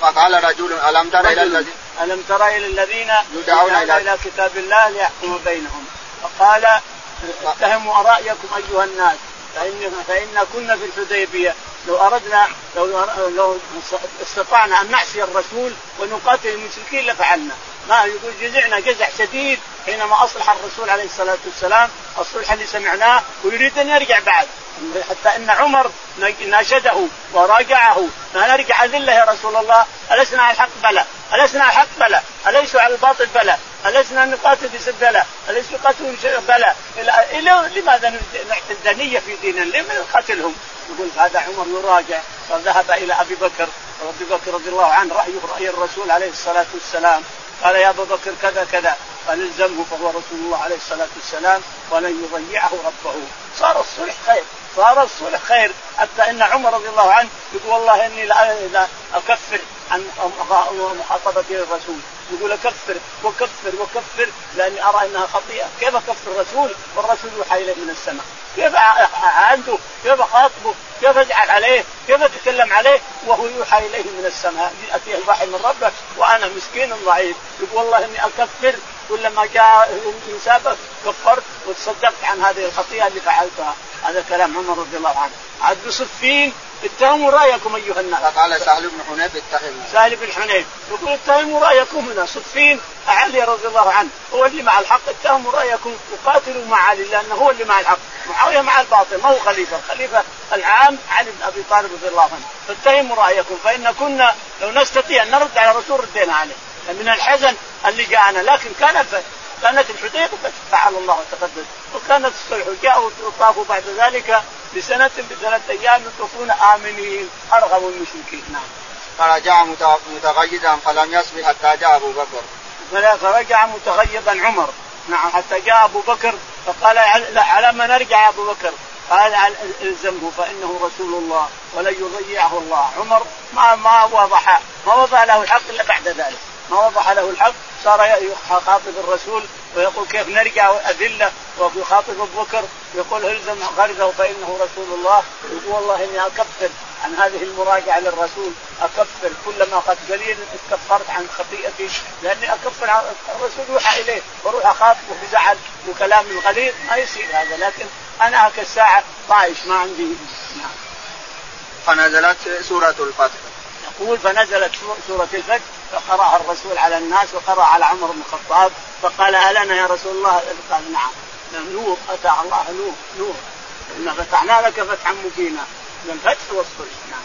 فقال رجل ألم تر إلى الذين ألم تر إلى الذين يدعون إلى إلى كتاب الله ليحكم بينهم؟ فقال اتهموا رايكم أيها الناس. فإن فإن كنا في الحديبية. لو أردنا لو لو استطعنا أن نعصي الرسول ونقاتل المشركين لفعلنا. ما يقول جزعنا جزع شديد حينما أصلح الرسول عليه الصلاة والسلام. الصلح اللي سمعناه ويريد أن يرجع بعد. حتى إن عمر ناشده وراجعه. ما نرجع أذله يا رسول الله. ألسنا على الحق؟ بلى. ألسنا على الحق؟ بلى. أليسوا على الباطل؟ بلى. السنا نقاتل في سبيل بلى أليس يقاتلون بلى لماذا نعطي الدنيه في ديننا؟ لماذا نقاتلهم. يقول هذا عمر يراجع فذهب إلى أبي بكر ابي بكر رضي الله عنه رايه رأي الرسول عليه الصلاة والسلام. قال يا أبا بكر كذا كذا. قال الزمه فهو رسول الله عليه الصلاة والسلام ولن يضيعه ربه. صار الصلح خير. صار الصلح خير. حتى إن عمر رضي الله عنه يقول والله إني لا أكفر عن مخاطبتي للرسول يقول اكفر وكفر وكفر لأني أرى إنها خطيئة، كيف اكفر الرسول والرسول يوحى إليه من السماء؟ كيف عنده؟ كيف اخاطبه؟ كيف اجعل عليه؟ كيف اتكلم عليه وهو يوحى إليه من السماء؟ اتيه الوحي من ربه وأنا مسكين ضعيف، يقول والله إني أكفر كلما جاء انسابك كفرت وتصدقت عن هذه الخطيئة اللي فعلتها هذا كلام عمر رضي الله عنه. عاد بصفين اتهموا رأيكم أيها الناس. فقال سهل بن حنيف اتهم سهل بن حنيف يقول اتهموا رأيكم هنا. صفين علي رضي الله عنه هو اللي مع الحق. اتهموا رأيكم وقاتلوا مع علي لأنه هو اللي مع الحق. معاوية مع الباطل ما هو خليفة. الخليفة العام علي بن أبي طالب رضي الله عنه. فاتهموا رأيكم فإن كنا لو نستطيع أن نرد على الرسول ردينا عليه. من الحزن اللي جاءنا. لكن كان كانت الحديبيه فعل الله وتقدم وكانت الصلح جاءوا وطافوا بعد ذلك بسنة بثلاث أيام يطوفون آمنين. ارغبوا المشركين. نعم. فرجع متغيظا فلم يصبر حتى جاء أبو بكر. فرجع متغيظا عمر. نعم. حتى جاء أبو بكر فقال على ما نرجع يا أبو بكر. قال الزمه فإنه رسول الله ولن يضيعه الله. عمر ما ما وضح ما وضح له الحق إلا بعد ذلك. ما وضح له الحق صار يخاطب الرسول ويقول كيف نرجع أذلة ويخاطب أبو بكر يقول الزم غرزه فإنه رسول الله. يقول والله إني أكفر عن هذه المراجعة للرسول أكفر كلما قد قليل كفرت عن خطيئتي لأني أكفر الرسول يوحى إليه وأروح أخاطبه بزعل وكلام الغليظ ما يصير هذا. لكن أنا هكا الساعة طايش ما عندي. نعم. فنزلت سورة الفتح يقول فنزلت سورة الفتح فقرأها الرسول على الناس وقرأ على عمر بن الخطاب فقال ألنا يا رسول الله؟ قال نعم. نور أتى الله نور نور. إن فتحنا لك فتحا مبينا. الفتح والصلح نعم.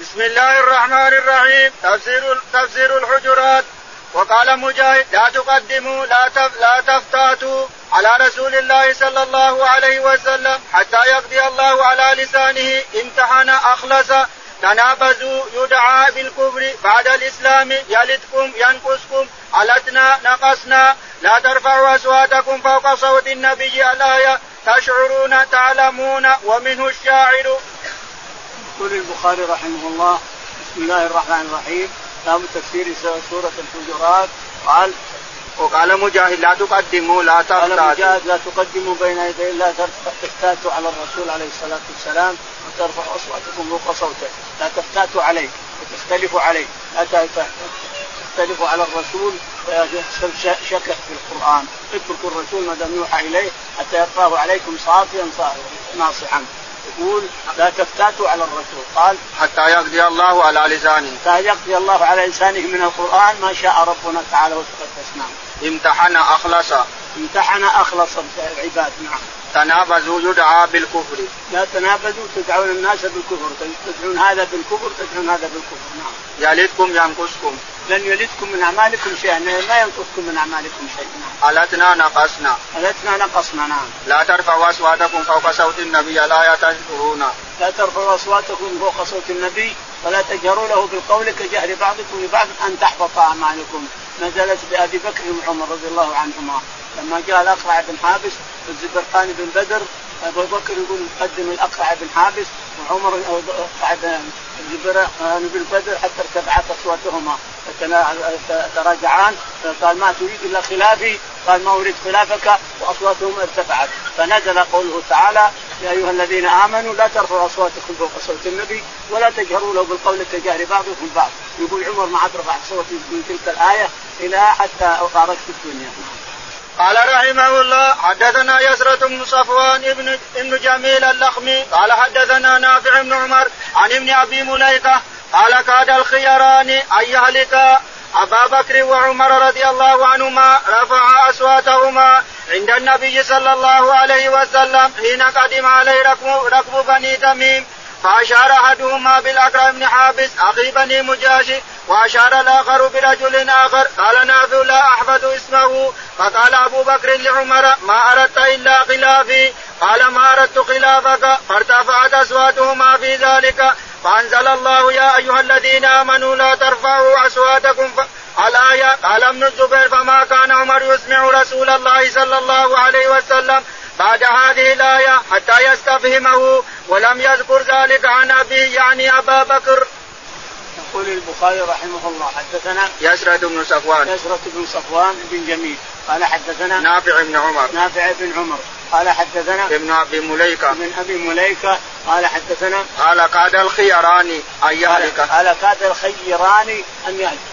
بسم الله الرحمن الرحيم. تفسير تفسير الحجرات. وقال مجاهد لا تقدموا لا تف لا تفتاتوا على رسول الله صلى الله عليه وسلم حتى يقضي الله على لسانه. امتحن أخلص تنابزوا يدعى بالكفر بعد الإسلام يلدكم ينقصكم علتنا نقصنا. لا ترفعوا أصواتكم فوق صوت النبي الآية. تشعرون تعلمون ومنه الشاعر. يقول البخاري رحمه الله بسم الله الرحمن الرحيم. باب تفسير سورة الحجرات. قال وقال مجاهد لا تقدموا لا تفتاتوا قال مجاهد لا تقدموا بين يدي الله تفتاتوا على الرسول عليه الصلاة والسلام وترفعوا أصواتكم فوق صوته. لا تفتاتوا عليه وتختلفوا عليه. لا تختلفوا على الرسول فيحصل شكك في القرآن. اتركوا الرسول ما دام يوحى إليه حتى يقراه عليكم صافيا ناصحا. يقول لا تفتاتوا على الرسول. قال حتى يقضي الله على لسانه. حتى يقضي الله على لسانه من القرآن ما شاء ربنا تعالى وتقدس نعم امتحن اخلص امتحن أخلص العباد نعم. تنابزوا يدعى بالكفر. لا تنابزوا تدعون الناس بالكفر. تدعون هذا بالكفر تدعون هذا بالكفر نعم. يلدكم ينقصكم. لن يلدكم من أعمالكم شيئا ما ينقصكم من أعمالكم شيء نعم. ألتنا نقصنا؟ ألتنا نقصنا نعم. لا ترفعوا أصواتكم فوق صوت النبي لا تجهرون لا ترفعوا أصواتكم فوق صوت النبي ولا تجهروا له بالقول كجهر بعضكم لبعض أن تحبط أعمالكم. نزلت بأبي بكر وعمر رضي الله عنهما. لما جاء الأقرع بن حابس والزبرقان بن بدر أبو بكر يقول قدم الأقرع بن حابس وعمر الاقرع بن بدر حتى ارتفعت أصواتهما. تراجعان قال ما تريد إلا خلافي؟ قال ما أريد خلافك؟ واصواتهم ارتفعت. فنزل قوله تعالى يا أيها الذين آمنوا لا ترفعوا أصواتكم فوق صوت النبي ولا تجهروا له بالقول كجهر بعضكم بعض. يقول عمر ما عاد رفع صوتي من تلك الآية إلى حتى فارقت الدنيا. قال رحمه الله حدثنا يسرة بن صفوان ابن ابن جميل اللخمي قال حدثنا نافع بن عمر عن ابن أبي مليكة قال كاد الخيران أن يهلكا أبا بكر وعمر رضي الله عنهما رفعا أصواتهما عند النبي صلى الله عليه وسلم حين قدم عليه ركب, ركب بني تميم. فأشار أحدهما بالأكرم بن حابس أخي بني مجاشي وأشار الآخر برجل آخر قال نافع لا أحفظ اسمه. فقال أبو بكر لعمر ما أردت إلا خلافي. قال ما أردت خلافك فارتفعت أصواتهما في ذلك. فأنزل الله يا أيها الذين آمنوا لا ترفعوا أصواتكم ف... الآية. قال ابن الزبير فما كان عمر يسمع رسول الله صلى الله عليه وسلم بعد هذه الآية حتى يستفهمه ولم يذكر ذلك عن أبيه يعني أبا بكر. يقول البخاري رحمه الله حدثنا يسرة بن صفوان. يسرة بن صفوان بن جميل. قال حدثنا نافع بن عمر. نافع بن عمر. قال حدثنا ابن أبي مليكة. ابن أبي مليكة. قال حدثنا قال كاد الخيران أن يهلك. قال كاد الخيران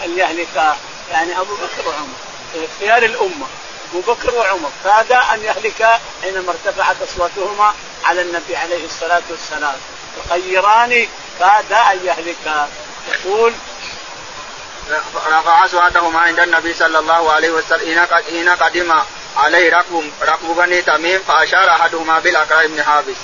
أن يهلك يعني أبو بكر وعمر. خيار الأمة. أبو بكر وعمر. كاد أن يهلكا حينما ارتفعت أصواتهما على النبي عليه الصلاة والسلام. الخيران كاد أن يهلكا يقول رفع أصواتهما عند النبي صلى الله عليه وسلم. حين قدم عليه ركب ركب بني تميم فأشار أحدهما بالاكرم بن حابس.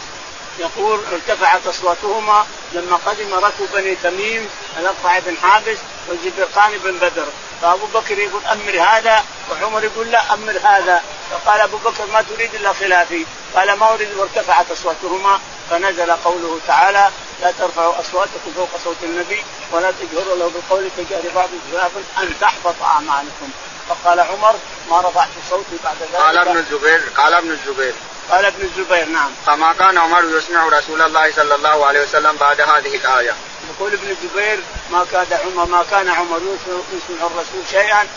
يقول ارتفعت أصواتهما لما قدم ركب بني تميم الاقطع بن حابس والزبرقان بن بدر. فأبو بكر يقول أمر هذا وعمر يقول لا أمر هذا. فقال أبو بكر ما تريد إلا خلافي. قال ما أريد وارتفعت أصواتهما. فنزل قوله تعالى لا ترفعوا أصواتكم فوق صوت النبي ولا تجهروا له بالقول كجهر بعض أن تحبط أعمالكم. فقال عمر ما رفعت صوتي بعد ذلك. قال ابن الزبير قال ابن الزبير قال ابن الزبير نعم. فما كان عمر يسمع رسول الله صلى الله عليه وسلم بعد هذه الآية. يقول ابن الزبير ما كان عمر ما كان عمر يسمع الرسول شيئا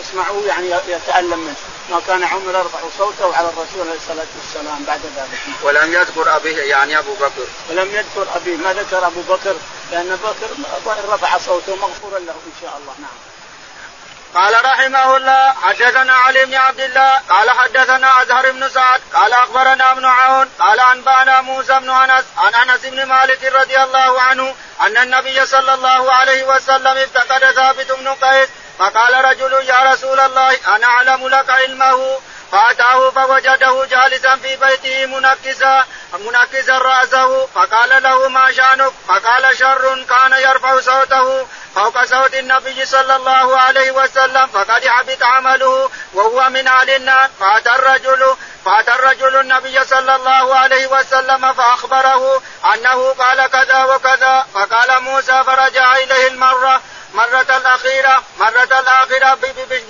يسمعه يعني يتألم منه. ما كان عمر يرفع صوته على الرسول عليه الصلاة والسلام بعد ذلك. ولم يذكر أبيه يعني أبو بكر. ولم يذكر أبيه. ما ذكر أبو بكر؟ لأن بكر رفع صوته مغفورا له إن شاء الله. نعم. قال رحمه الله حدثنا علي بن عبد الله قال حدثنا أزهر بن سعد قال أخبرنا ابن عون قال أنبأنا موسى بن أنس عن أنس بن مالك رضي الله عنه أن النبي صلى الله عليه وسلم افتقد ثابت بن قيس فقال رجل يا رسول الله أنا اعلم لك علمه؟ فأتاه فوجده جالسا في بيته منكسا منكسا رأسه فقال له ما شأنك؟ فقال شر كان يرفع صوته فوق صوت النبي صلى الله عليه وسلم فقد حبط عمله وهو من أهل النار. فأتى الرجل فأتى الرجل النبي صلى الله عليه وسلم فأخبره أنه قال كذا وكذا فقال موسى فرجع إليه المرة مرة الأخيرة مرة الآخرة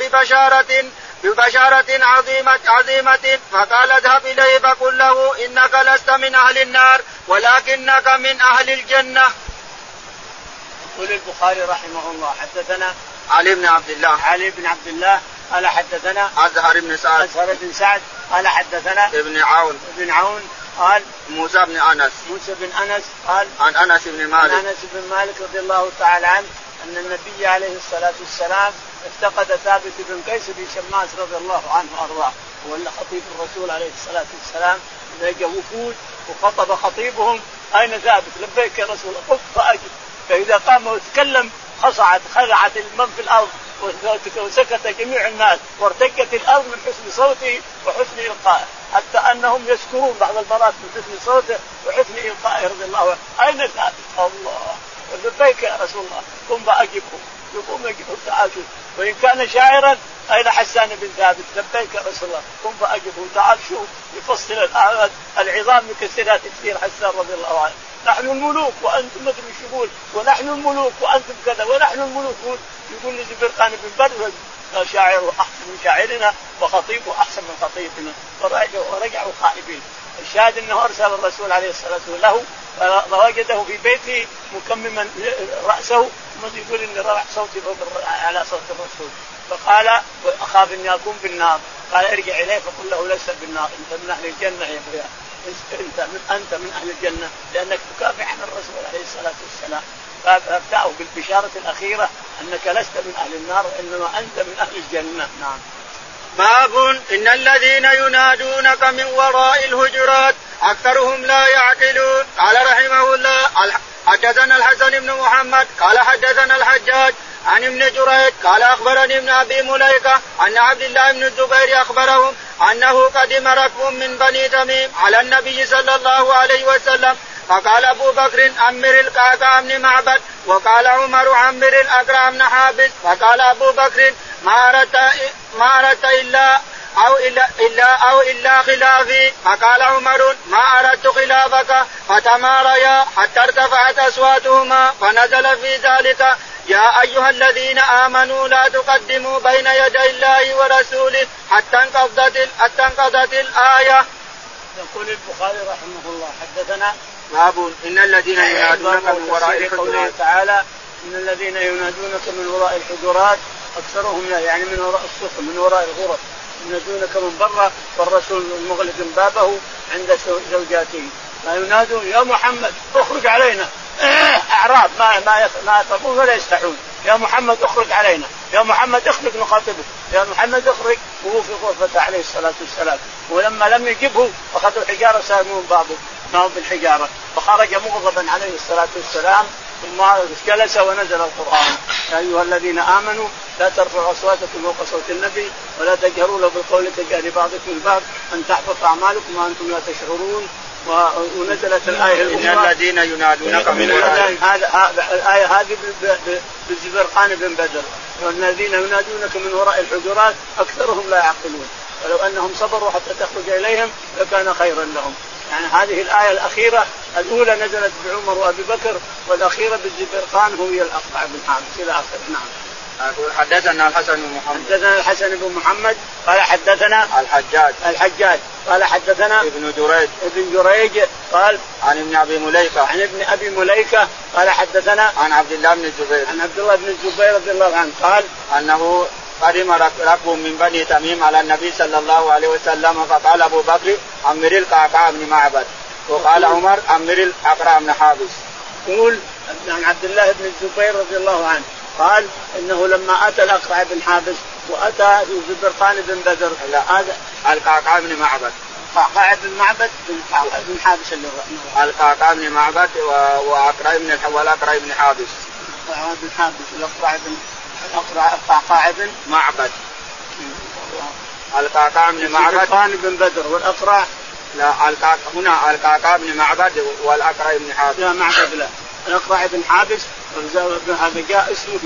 ببشارة ببشارة عظيمة عظيمة فقال اذهب إليه فقل له إنك لست من أهل النار ولكنك من أهل الجنة. يقول البخاري رحمه الله حدثنا علي بن عبد الله. علي بن عبد الله قال حدثنا أزهر بن سعد. أزهر بن سعد قال حدثنا ابن عون. ابن عون قال موسى بن أنس. موسى بن أنس قال عن أنس بن مالك. عن أنس بن مالك رضي الله تعالى عنه أن النبي عليه الصلاة والسلام افتقد ثابت بن قيس بن شماس رضي الله عنه وأرضاه. ولا خطيب الرسول عليه الصلاة والسلام. لقى وفود وخطب خطيبهم أين ثابت؟ لبيك يا رسول الله. قف فأجب. فإذا قام وتكلم خصعت خلعت المن في الأرض وسكت جميع الناس وارتجت الأرض من حسن صوته وحسن إلقائه. حتى أنهم يشكرون بعض المرات من حسن صوته وحسن إلقائه رضي الله عنه. أين ثابت؟ الله. لبيك يا رسول الله. قم فاجبه يقوم يجب تعال وإن كان شاعرا أين حسان بن ثابت؟ لبيك يا رسول الله. قم فأجبه. تعال شوف يفصل العظام يكسرها تكسير حسان رضي الله عنه. نحن الملوك وأنتم مدري إيش يقول ونحن الملوك وأنتم كذا ونحن الملوك. يقول لزبرقان بن بدر شاعر أحسن من شاعرنا وخطيبه أحسن من خطيبنا. ورجعوا خائبين. الشاهد أنه أرسل الرسول عليه الصلاة والسلام له فوجده في بيته مكمما رأسه ثم يقول إني رفع صوتي فوق على صوت الرسول. فقال اخاف اني اكون بالنار قال ارجع إليه فقل له لست بالنار. أنت من أهل الجنة يا أبويا. إنت من أنت من أهل الجنة. لأنك تكافئ عن الرسول عليه الصلاة والسلام. فابداه بالبشارة الأخيرة أنك لست من أهل النار وانما أنت من أهل الجنة. نعم. باب إن الذين ينادونك من وراء الهجرات أكثرهم لا يعقلون. قال رحمه الله حدثنا الحسن بن محمد قال حدثنا الحجاج عن ابن جريج قال أخبرني ابن أبي مليكة أن عبد الله بن الزبير أخبرهم أنه قدم ركب من بني تميم على النبي صلى الله عليه وسلم فقال أبو بكر أمر القعقاع بن معبد وقال عمر أمر الأقرع بن حابس فقال أبو بكر ما أردت ما أردت إلا أو إلا, إلا أو إلا خلافي. فقال عمر ما أردت خلافك. فتماريا حتى ارتفعت أصواتهما. فنزل في ذلك يا أيها الذين آمنوا لا تقدموا بين يدي الله ورسوله حتى انقضت حتى انقضت الآية. يقول البخاري رحمه الله حدثنا باب إن الذين ينادونك من وراء الحجرات. تعالى إن الذين ينادونك من وراء الحجرات أكثرهم يعني من وراء السفن من وراء الغرف. ينادونك من برا والرسول مغلق بابه عند زوجاته. ما ينادون يا محمد اخرج علينا. أعراب ما ما ما يطلبون ولا يستحون. يا محمد اخرج علينا. يا محمد اخرج نخاطبك يا محمد اخرج. وهو في غرفته عليه الصلاة والسلام. ولما لم يجبه أخذوا حجاره سامون بابه ما هو بالحجارة. فخرج مغضبا عليه الصلاة والسلام. ثم جلس ونزل القرآن. يا أيها الذين آمنوا لا ترفعوا أصواتكم فوق صوت النبي ولا تجهروا له بالقول كجهر بعضكم البعض أن تحبط أعمالكم وأنتم لا تشعرون. ونزلت الآية ان الذين ينادونك من هذا الآية هذه بالزبرقان بن بدر. والذين ينادونك من وراء الحجرات أكثرهم لا يعقلون. ولو أنهم صبروا حتى تخرج إليهم لكان خيرا لهم. يعني هذه الآية الأخيرة الأولى نزلت بعمر وأبي بكر والأخيرة بالزبرقان هي الأقطع بن حامد إلى اخره نعم. حدثنا الحسن بن محمد. حدثنا الحسن بن محمد. قال حدثنا الحجاج. الحجاج. قال حدثنا ابن جريج. ابن جريج. قال عن ابن أبي مليكة. عن ابن أبي مليكة. قال حدثنا عن عبد الله بن الزبير. عن عبد الله بن الزبير رضي الله عنه. قال أنه قدم ركب من بني تميم على النبي صلى الله عليه وسلم فقال أبو بكر أمر القعقاع بن معبد. وقال عمر أمر الاقرع بن حابس يقول عن عبد الله بن الزبير رضي الله عنه قال إنه لما أتى الاقرع بن حابس وأتى زبرقان بن بدر هذا القعقاع بن معبد. قعقاع بن معبد؟ بن حابس اللي القعقاع بن معبد واقرع بن والاقرع بن حابس بن حابس الاقرع بن الاقرع القعقاع بن معبد. القعقاع بن معبد. بن بدر والاقرع لا القعقاع هنا القعقاع بن معبد والأقرع بن حابس. لا معبد لا. الأقرع بن حابس هذا جاء اسمه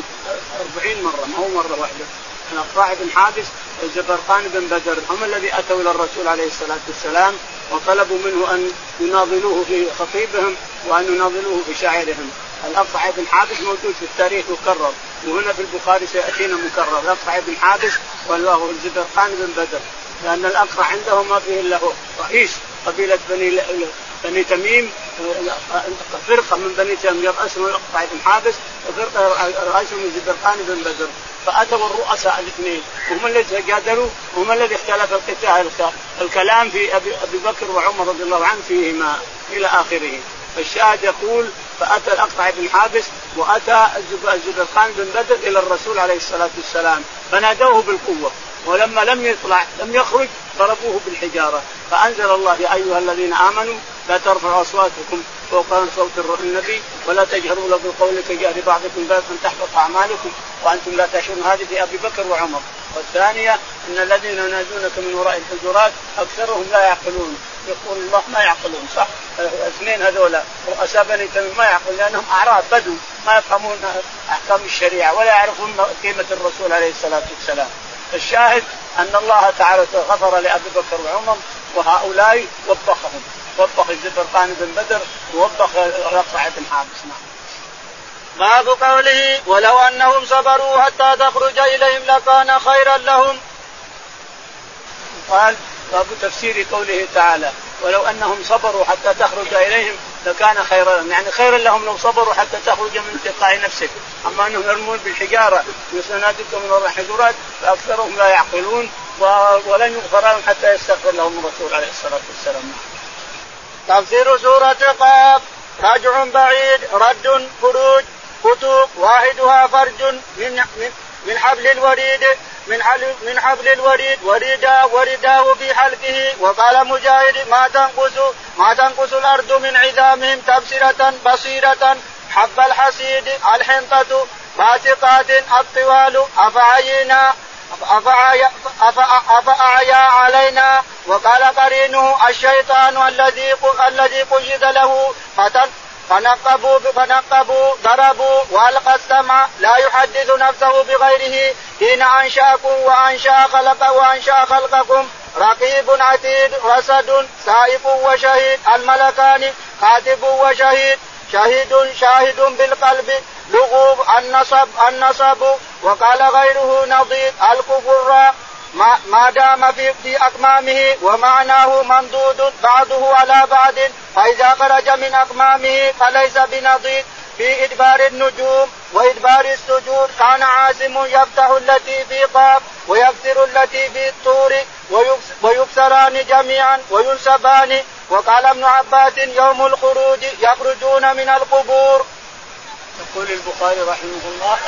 40 مرة ما هو مرة واحدة. الأقرع بن حابس وزبرقان بن بدر هم الذي أتوا إلى الرسول عليه الصلاة والسلام وطلبوا منه أن يناضلوه في خطيبهم وأن يناضلوه في شاعرهم. الأقرع بن حابس موجود في التاريخ مكرر وهنا في البخاري سيأتينا مكرر. الأقرع بن حابس والله الزبرقان بن بدر. لأن الأقرع عنده ما فيه إلا هو. رئيس قبيلة بني بني تميم فرقة من بني تميم يرأسهم الاقطع بن حابس وفرقه رأسهم الزبرقان بن بدر. فأتوا الرؤساء الاثنين وهم الذي تجادلوا وهم الذي اختلف القتال الكلام في ابي أبي بكر وعمر رضي الله عنه فيهما إلى آخره. فالشاهد يقول فأتى الاقطع بن حابس وأتى الزبرقان بن بدر إلى الرسول عليه الصلاة والسلام فنادوه بالقوة. ولما لم يطلع لم يخرج ضربوه بالحجارة. فأنزل الله يا أيها الذين آمنوا لا ترفعوا أصواتكم فوق صوت النبي ولا تجهروا له بالقول كجهر بعضكم بعضا ان تحبط أعمالكم وأنتم لا تشعرون. هذه في أبي بكر وعمر. والثانية إن الذين ينادونك من وراء الحجرات أكثرهم لا يعقلون. يقول الله ما يعقلون؟ صح. الاثنين هذولا. رؤساء بني ما يعقلون لأنهم اعراب بدو. ما يفهمون أحكام الشريعة ولا يعرفون قيمة الرسول عليه الصلاة والسلام. الشاهد أن الله تعالى غفر لأبي بكر وعمر وهؤلاء وبخهم وبخ الزبرقان بن بدر ووبخ الاقرع بن حابس نعم. باب قوله ولو أنهم صبروا حتى تخرج إليهم لكان خيرا لهم. قال باب تفسير قوله تعالى ولو أنهم صبروا حتى تخرج إليهم لكان خيرا لهم يعني خيرا لهم لو صبروا حتى تخرج من تلقاء نفسك أما أنهم يرمون بالحجارة يسنادكم من الحجرات فأكثرهم لا يعقلون ولن يغفر لهم حتى يستغفر لهم الرسول عليه الصلاة والسلام. تفسير سورة قاف رجع بعيد رد خروج فتوق واحدها فرج من من حبل الوريد من من حبل الوريد وريدا ورداه في حلقه وقال مجاهد ما تنقص ما تنقص الأرض من عظامهم تبصرة بصيرة حب الحسيد الحنطة باسقات الطوال أفعينا أفأعيا علينا. وقال قرينه الشيطان الذي الذي قيد له فنقبوا فنقبوا ضربوا وألقى السمع لا يحدث نفسه بغيره. حين أنشأكم وأنشأ خلق وأنشأ خلقكم رقيب عتيد رصد سائق وشهيد. الملكان كاتب وشهيد. شهيد شاهد بالقلب. لغوب النصب النصب. وقال غيره نضيد. الكفر ما, ما دام في, في أكمامه ومعناه ممدود بعضه على بعض فإذا خرج من أكمامه فليس بنضيد في إدبار النجوم وإدبار السجود كان عاصم يفتح التي في قاف ويكسر التي في الطور ويكسران جميعا وينسبان وقال ابن عباس يوم الخروج يخرجون من القبور. يقول البخاري رحمه الله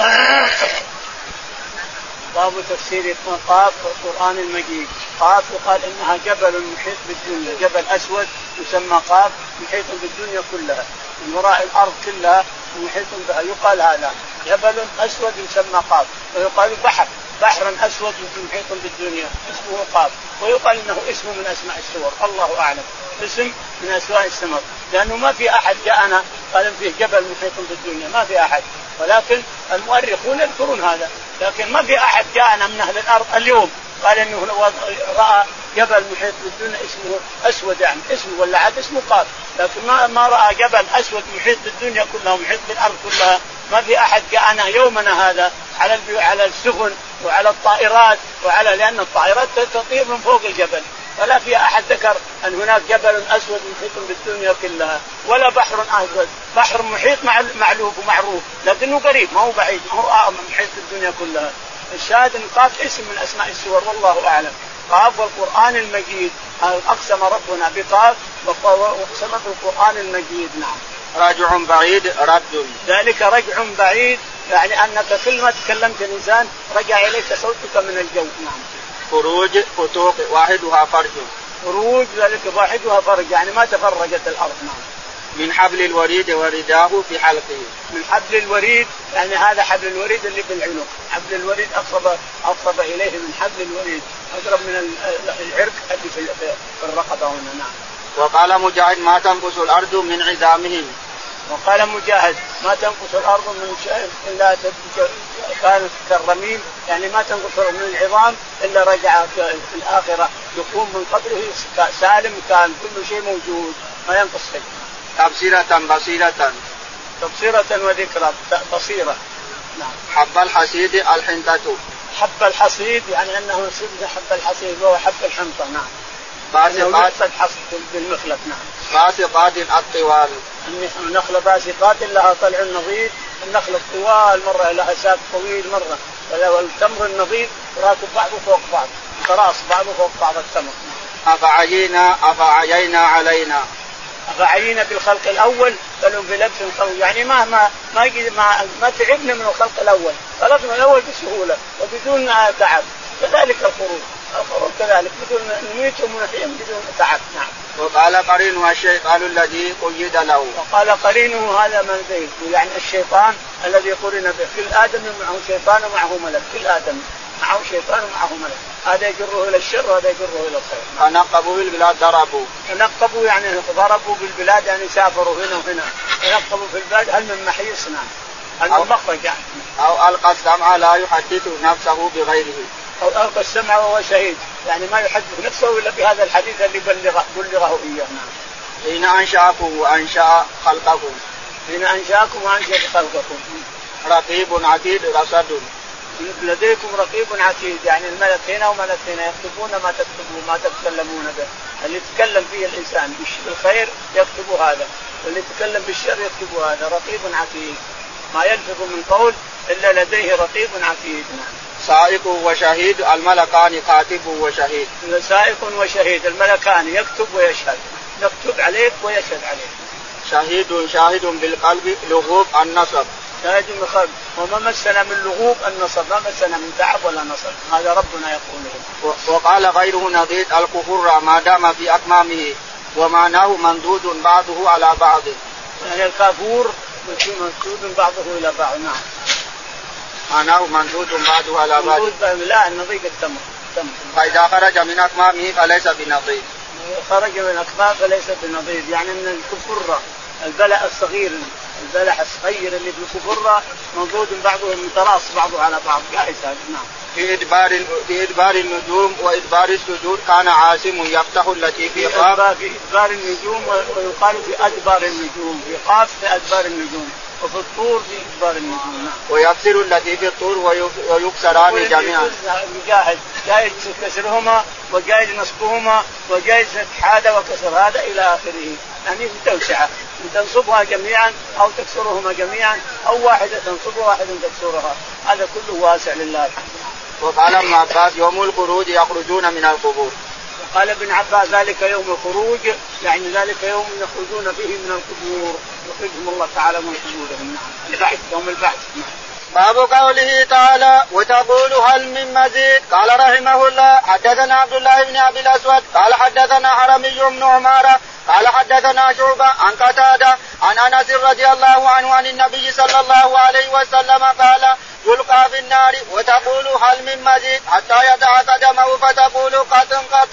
باب تفسير قاف القرآن المجيد. قاف يقال إنها جبل محيط بالدنيا جبل أسود يسمى قاف محيط بالدنيا كلها من وراء الأرض كلها محيط يقال هذا جبل أسود يسمى قاف ويقال بحر بحر أسود محيط بالدنيا اسمه قاف ويقال إنه اسم من أسماء السور. الله أعلم. اسم من أسماء السماء. لأنه ما في أحد جاءنا قال فيه جبل محيط بالدنيا ما في أحد. ولكن المؤرخون يذكرون هذا. لكن ما في أحد جاءنا من أهل الأرض اليوم قال إنه رأى جبل محيط بالدنيا اسمه أسود يعني اسمه ولا عاد اسمه قاف. لكن ما ما رأى جبل أسود محيط بالدنيا كلها محيط بالأرض كلها. ما في أحد جاءنا يومنا هذا على على السفن وعلى الطائرات وعلى لأن الطائرات تطير من فوق الجبل. ولا في أحد ذكر أن هناك جبل أسود محيط بالدنيا كلها ولا بحر أسود. بحر محيط معلوف ومعروف لكنه قريب ما هو بعيد ما هو محيط بالدنيا كلها. الشاهد أن قاف اسم من أسماء السور والله أعلم. قاف والقرآن المجيد. أقسم ربنا بقاف واقسم بالقران المجيد نعم. رجع بعيد رد. ذلك رجع بعيد يعني أنك كل ما تكلمت الإنسان رجع إليك صوتك من الجو نعم. خروج فتوق واحدها فرج. خروج ذلك واحدها فرج يعني ما تفرجت الأرض نعم. من حبل الوريد ورداه في حلقه. من حبل الوريد يعني هذا حبل الوريد اللي في العنق. حبل الوريد اقرب اقرب إليه من حبل الوريد. أقرب من العرق اللي في الرقبة هنا نعم. وقال مجاهد ما تنقص الأرض من عظامهم. وقال مجاهد ما تنقص الأرض من شيء إلا كانت كالرميم يعني ما تنقص من العظام إلا رجع في الآخرة يقوم من قبره سالم كان كل شيء موجود ما ينقص شيء. تبصيرة بصيرة. تبصيرة وذكرى بصيرة. نعم. حب الحصيد الحنطة. حب الحصيد يعني أنه حب الحصيد وهو حب الحنطة نعم. باسقات حصد بالمخلط نعم. باسقات الطوال. النخلة باسقات لها طلع نظيف. النخلة الطوال مرة لها ساق طويل مرة والتمر النظيف. راكب بعضه فوق بعض. كراس بعضه فوق بعض التمر. أفعيينا أفعيينا علينا. أفعينا بالخلق الأول بل في لبس قوي. يعني ما ما ما ما, تعبنا من الخلق الأول. خلقنا الأول بسهولة وبدون تعب. كذلك الخروج. كذلك بدون نميتهم ونحييهم بدون تعب. نعم. وقال قرينه الشيطان الذي قيد له. وقال قرينه هذا من زيد يعني الشيطان الذي قرن به. كل آدم معه شيطان ومعه ملك. كل آدم معه شيطان ومعه ملك. هذا يجره إلى الشر وهذا يجره إلى الخير. فنقبوا بالبلاد ضربوا. تنقبوا يعني ضربوا بالبلاد يعني سافروا هنا وهنا. تنقبوا في البلاد هل من محيص نعم هل من مخرج يعني؟ أو ألقى السمع لا يحدث نفسه بغيره. أو ألقى السمع وهو شهيد. يعني ما يحدث نفسه إلا بهذا الحديث اللي بلغه بلغه إياه. نعم. حين أنشأكم وأنشأ خلقكم. حين أنشأكم وأنشأ خلقكم. رقيب عتيد رصد. لديكم رقيب عتيد. يعني الملك هنا وملك هنا يكتبون ما تكتبون ما تتكلمون به. اللي يتكلم فيه الإنسان بالخير يكتب هذا. واللي يتكلم بالشر يكتب هذا. رقيب عتيد. ما يلفظ من قول إلا لديه رقيب عتيد. نعم. سائق وشهيد الملكان كاتب وشهيد. سائق وشهيد الملكان يكتب ويشهد. يكتب عليك ويشهد عليك. شهيد شاهد بالقلب لغوب النصب. شاهد بالقلب. وما مسنا من لغوب النصب؟ ما مسنا من تعب ولا نصب. هذا ربنا يقوله؟ وقال غيره نضيد الكفر ما دام في أكمامه ومعناه ممدود بعضه على بعض. يعني الكافور ممدود بعضه إلى بعض. نعم. معناه ممدود بعضه على بعض لا النضيد التمر فإذا خرج من أكمامه فليس بنضيد خرج من اكمام فليس بنضيد يعني من الكفر البلاء الصغير البلح الصغير اللي في الكفرة موجود بعضه متراص بعضه على بعض. جائز هذا نعم. في إدبار في إدبار النجوم وإدبار السجود كان عاصم يفتح التي في قاف في إدبار النجوم ويقال في أدبار النجوم في قاف في أدبار النجوم. وفي الطور في ادبار النجوم نعم ويكسر التي في الطور ويكسران جميعا. مجاهد جايز كسرهما وجايز نصبهما وجايز هذا وكسر هذا إلى آخره. يعني في توسعه إن تنصبها جميعا أو تكسرهما جميعا أو واحدة تنصبها واحدة تكسرها. هذا كله واسع لله. الحمد وقال ابن عباس يوم الخروج يخرجون من القبور. قال ابن عباس ذلك يوم الخروج يعني ذلك يوم يخرجون فيه من القبور. يخرجهم الله تعالى من قبورهم. نعم البعث يوم البعث نعم باب قوله تعالى وتقول هل من مزيد؟ قال رحمه الله حدثنا عبد الله بن أبي الأسود قال حدثنا حرمي بن عمارة قال حدثنا شعبة عن قتادة عن أنس رضي الله عنه عن النبي صلى الله عليه وسلم قال يلقى في النار. وتقول هل من مزيد؟ حتى يدع قدمه فتقول قد قد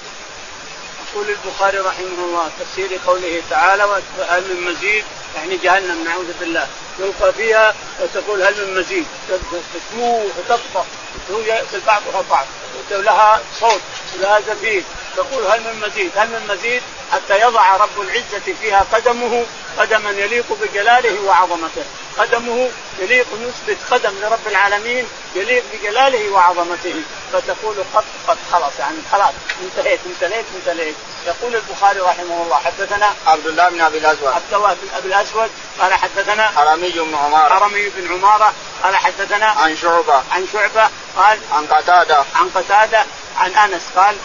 يقول البخاري رحمه الله تفسير قوله تعالى هل من مزيد؟ يعني جهنم نعوذ بالله. يلقى فيها وتقول هل من مزيد؟ تسمو وتطبخ يأكل بعضها بعض لها صوت ولها زفير تقول هل من مزيد؟ هل من مزيد؟ حتى يضع رب العزة فيها قدمه قدما يليق بجلاله وعظمته. قدمه يليق نثبت قدم لرب العالمين يليق بجلاله وعظمته. فتقول قد قد خلاص يعني خلاص انتهيت انتهيت انتهيت. يقول البخاري رحمه الله حدثنا عبد الله بن أبي الأسود. عبد الله بن أبي الأسود قال حدثنا حرمي بن عمارة. حرمي بن عمارة قال حدثنا عن شعبة. عن شعبة قال عن قتادة. عن قتادة عن أنس قال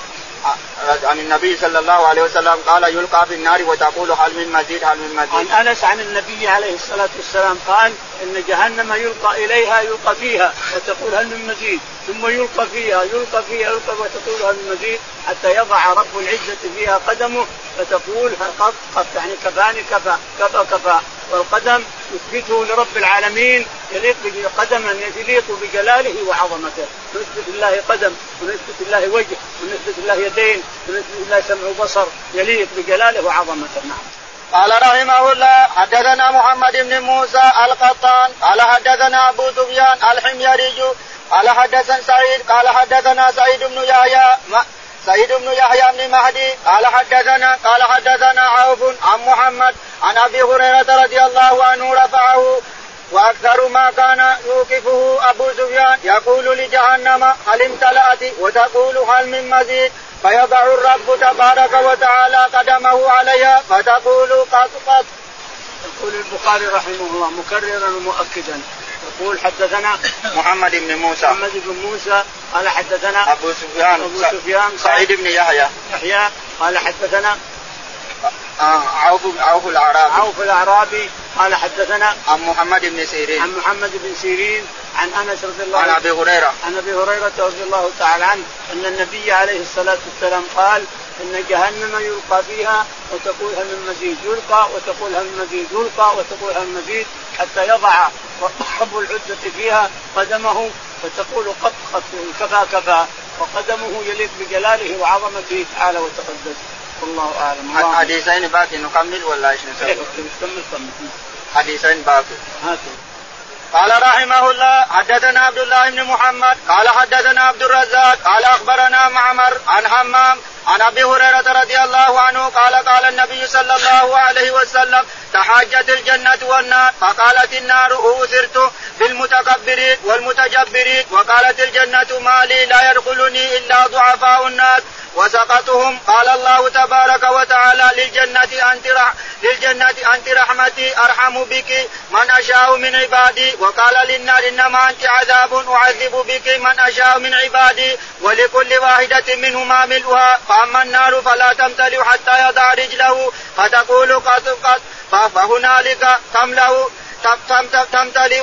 عن النبي صلى الله عليه وسلم قال يلقى في النار وتقول هل من مزيد هل من مزيد. عن أنس عن النبي عليه الصلاة والسلام قال إن جهنم يلقى إليها يلقى فيها وتقول هل من مزيد. ثم يلقى فيها يلقى فيها يلقى وتقول هل من مزيد حتى يضع رب العزة فيها قدمه فتقول قط قط يعني كفاني كفى كفى كفى. والقدم يثبته لرب العالمين يليق قدما يليق بجلاله وعظمته. نثبت الله قدم ونثبت الله وجه ونثبت الله يدين ونثبت الله سمع وبصر يليق بجلاله وعظمته. نعم. قال رحمه الله حدثنا محمد بن موسى القطان قال حدثنا أبو سفيان الحميري قال حدثنا سعيد قال حدثنا سعيد بن يحيى سعيد بن يحيى بن مهدي قال حدثنا قال حدثنا عوف عن محمد عن أبي هريرة رضي الله عنه رفعه وأكثر ما كان يوقفه أبو سفيان يقول لجهنم هل امتلأت وتقول هل من مزيد فيضع الرب تبارك وتعالى قدمه عليها فتقول قط قط. يقول البخاري رحمه الله مكررا ومؤكدا يقول حدثنا محمد بن موسى. محمد بن موسى قال حدثنا أبو سفيان. أبو سفيان سعيد بن يحيى. يحيى قال حدثنا آه عوف عوف الأعرابي. عوف الأعرابي. قال حدثنا عن محمد بن سيرين. عن محمد بن سيرين عن أنس رضي الله عنه. عن أبي هريرة. عن أبي هريرة رضي الله تعالى عنه أن النبي عليه الصلاة والسلام قال إن جهنم يلقى فيها وتقول هل من مزيد يلقى وتقول هل من مزيد يلقى وتقول هل من مزيد حتى يضع رب العزة فيها قدمه فتقول قط قط كفى كفى وقدمه يليق بجلاله وعظمته تعالى وتقدس. والله أعلم. حديثين باقي نكمل ولا إيش نسوي؟ كمل كمل حديثين باقي. هاتوا قال رحمه الله حدثنا عبد الله بن محمد قال حدثنا عبد الرزاق قال أخبرنا معمر عن حمام عن أبي هريرة رضي الله عنه قال قال النبي صلى الله عليه وسلم تحاجت الجنة والنار فقالت النار أوثرت بالمتكبرين والمتجبرين وقالت الجنة ما لي لا يدخلني إلا ضعفاء الناس. وسقطهم. قال الله تبارك وتعالى للجنة أنت رح للجنة أنت رحمتي أرحم بك من أشاء من عبادي. وقال للنار إنما أنت عذاب أعذب بك من أشاء من عبادي. ولكل واحدة منهما ملؤها. فأما النار فلا تمتلئ حتى يضع رجله. فتقول قد قد فهنالك تملأ تمتلئ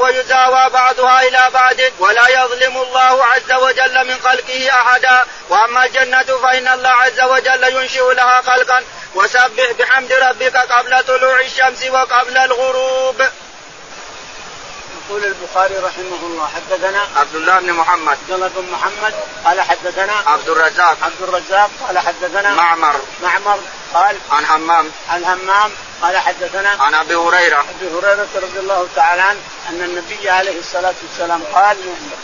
ويزاوى بعضها إلى بعض ولا يظلم الله عز وجل من خلقه أحدا وأما الجنة فإن الله عز وجل ينشئ لها خلقا وسبح بحمد ربك قبل طلوع الشمس وقبل الغروب. يقول البخاري رحمه الله حدثنا عبد الله بن محمد. عبد الله بن محمد قال حدثنا عبد الرزاق. عبد الرزاق قال حدثنا معمر. معمر قال عن همام عن همام قال حدثنا عن أبي هريرة. أبي هريرة رضي الله تعالى عنه أن النبي عليه الصلاة والسلام قال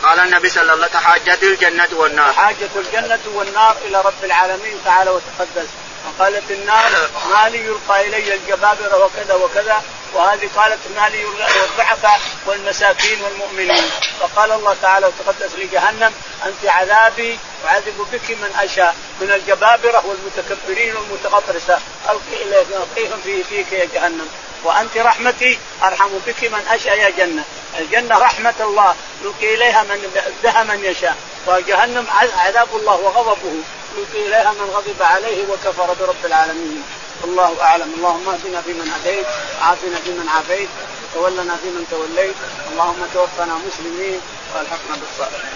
قال النبي صلى الله عليه وسلم تحاجت الجنة والنار. حاجة الجنة والنار إلى رب العالمين تعالى وتقدس. وقالت النار ما لي يلقى إلي الجبابرة وكذا وكذا وهذه قالت ما لي الضعفاء والمساكين والمؤمنين. فقال الله تعالى وتقدس لجهنم أنت عذابي اعذب بك من أشاء من الجبابرة والمتكبرين والمتغطرسة. ألقي ألقيهم في فيك يا جهنم. وأنت رحمتي أرحم بك من أشاء يا جنة. الجنة رحمة الله يلقي إليها من بها من يشاء. وجهنم عذاب الله وغضبه. يلقي إليها من غضب عليه وكفر برب العالمين. والله أعلم. اللهم اهدنا فيمن هديت وعافنا فيمن عافيت وتولنا فيمن توليت. اللهم توفنا مسلمين والحقنا بالصالحين.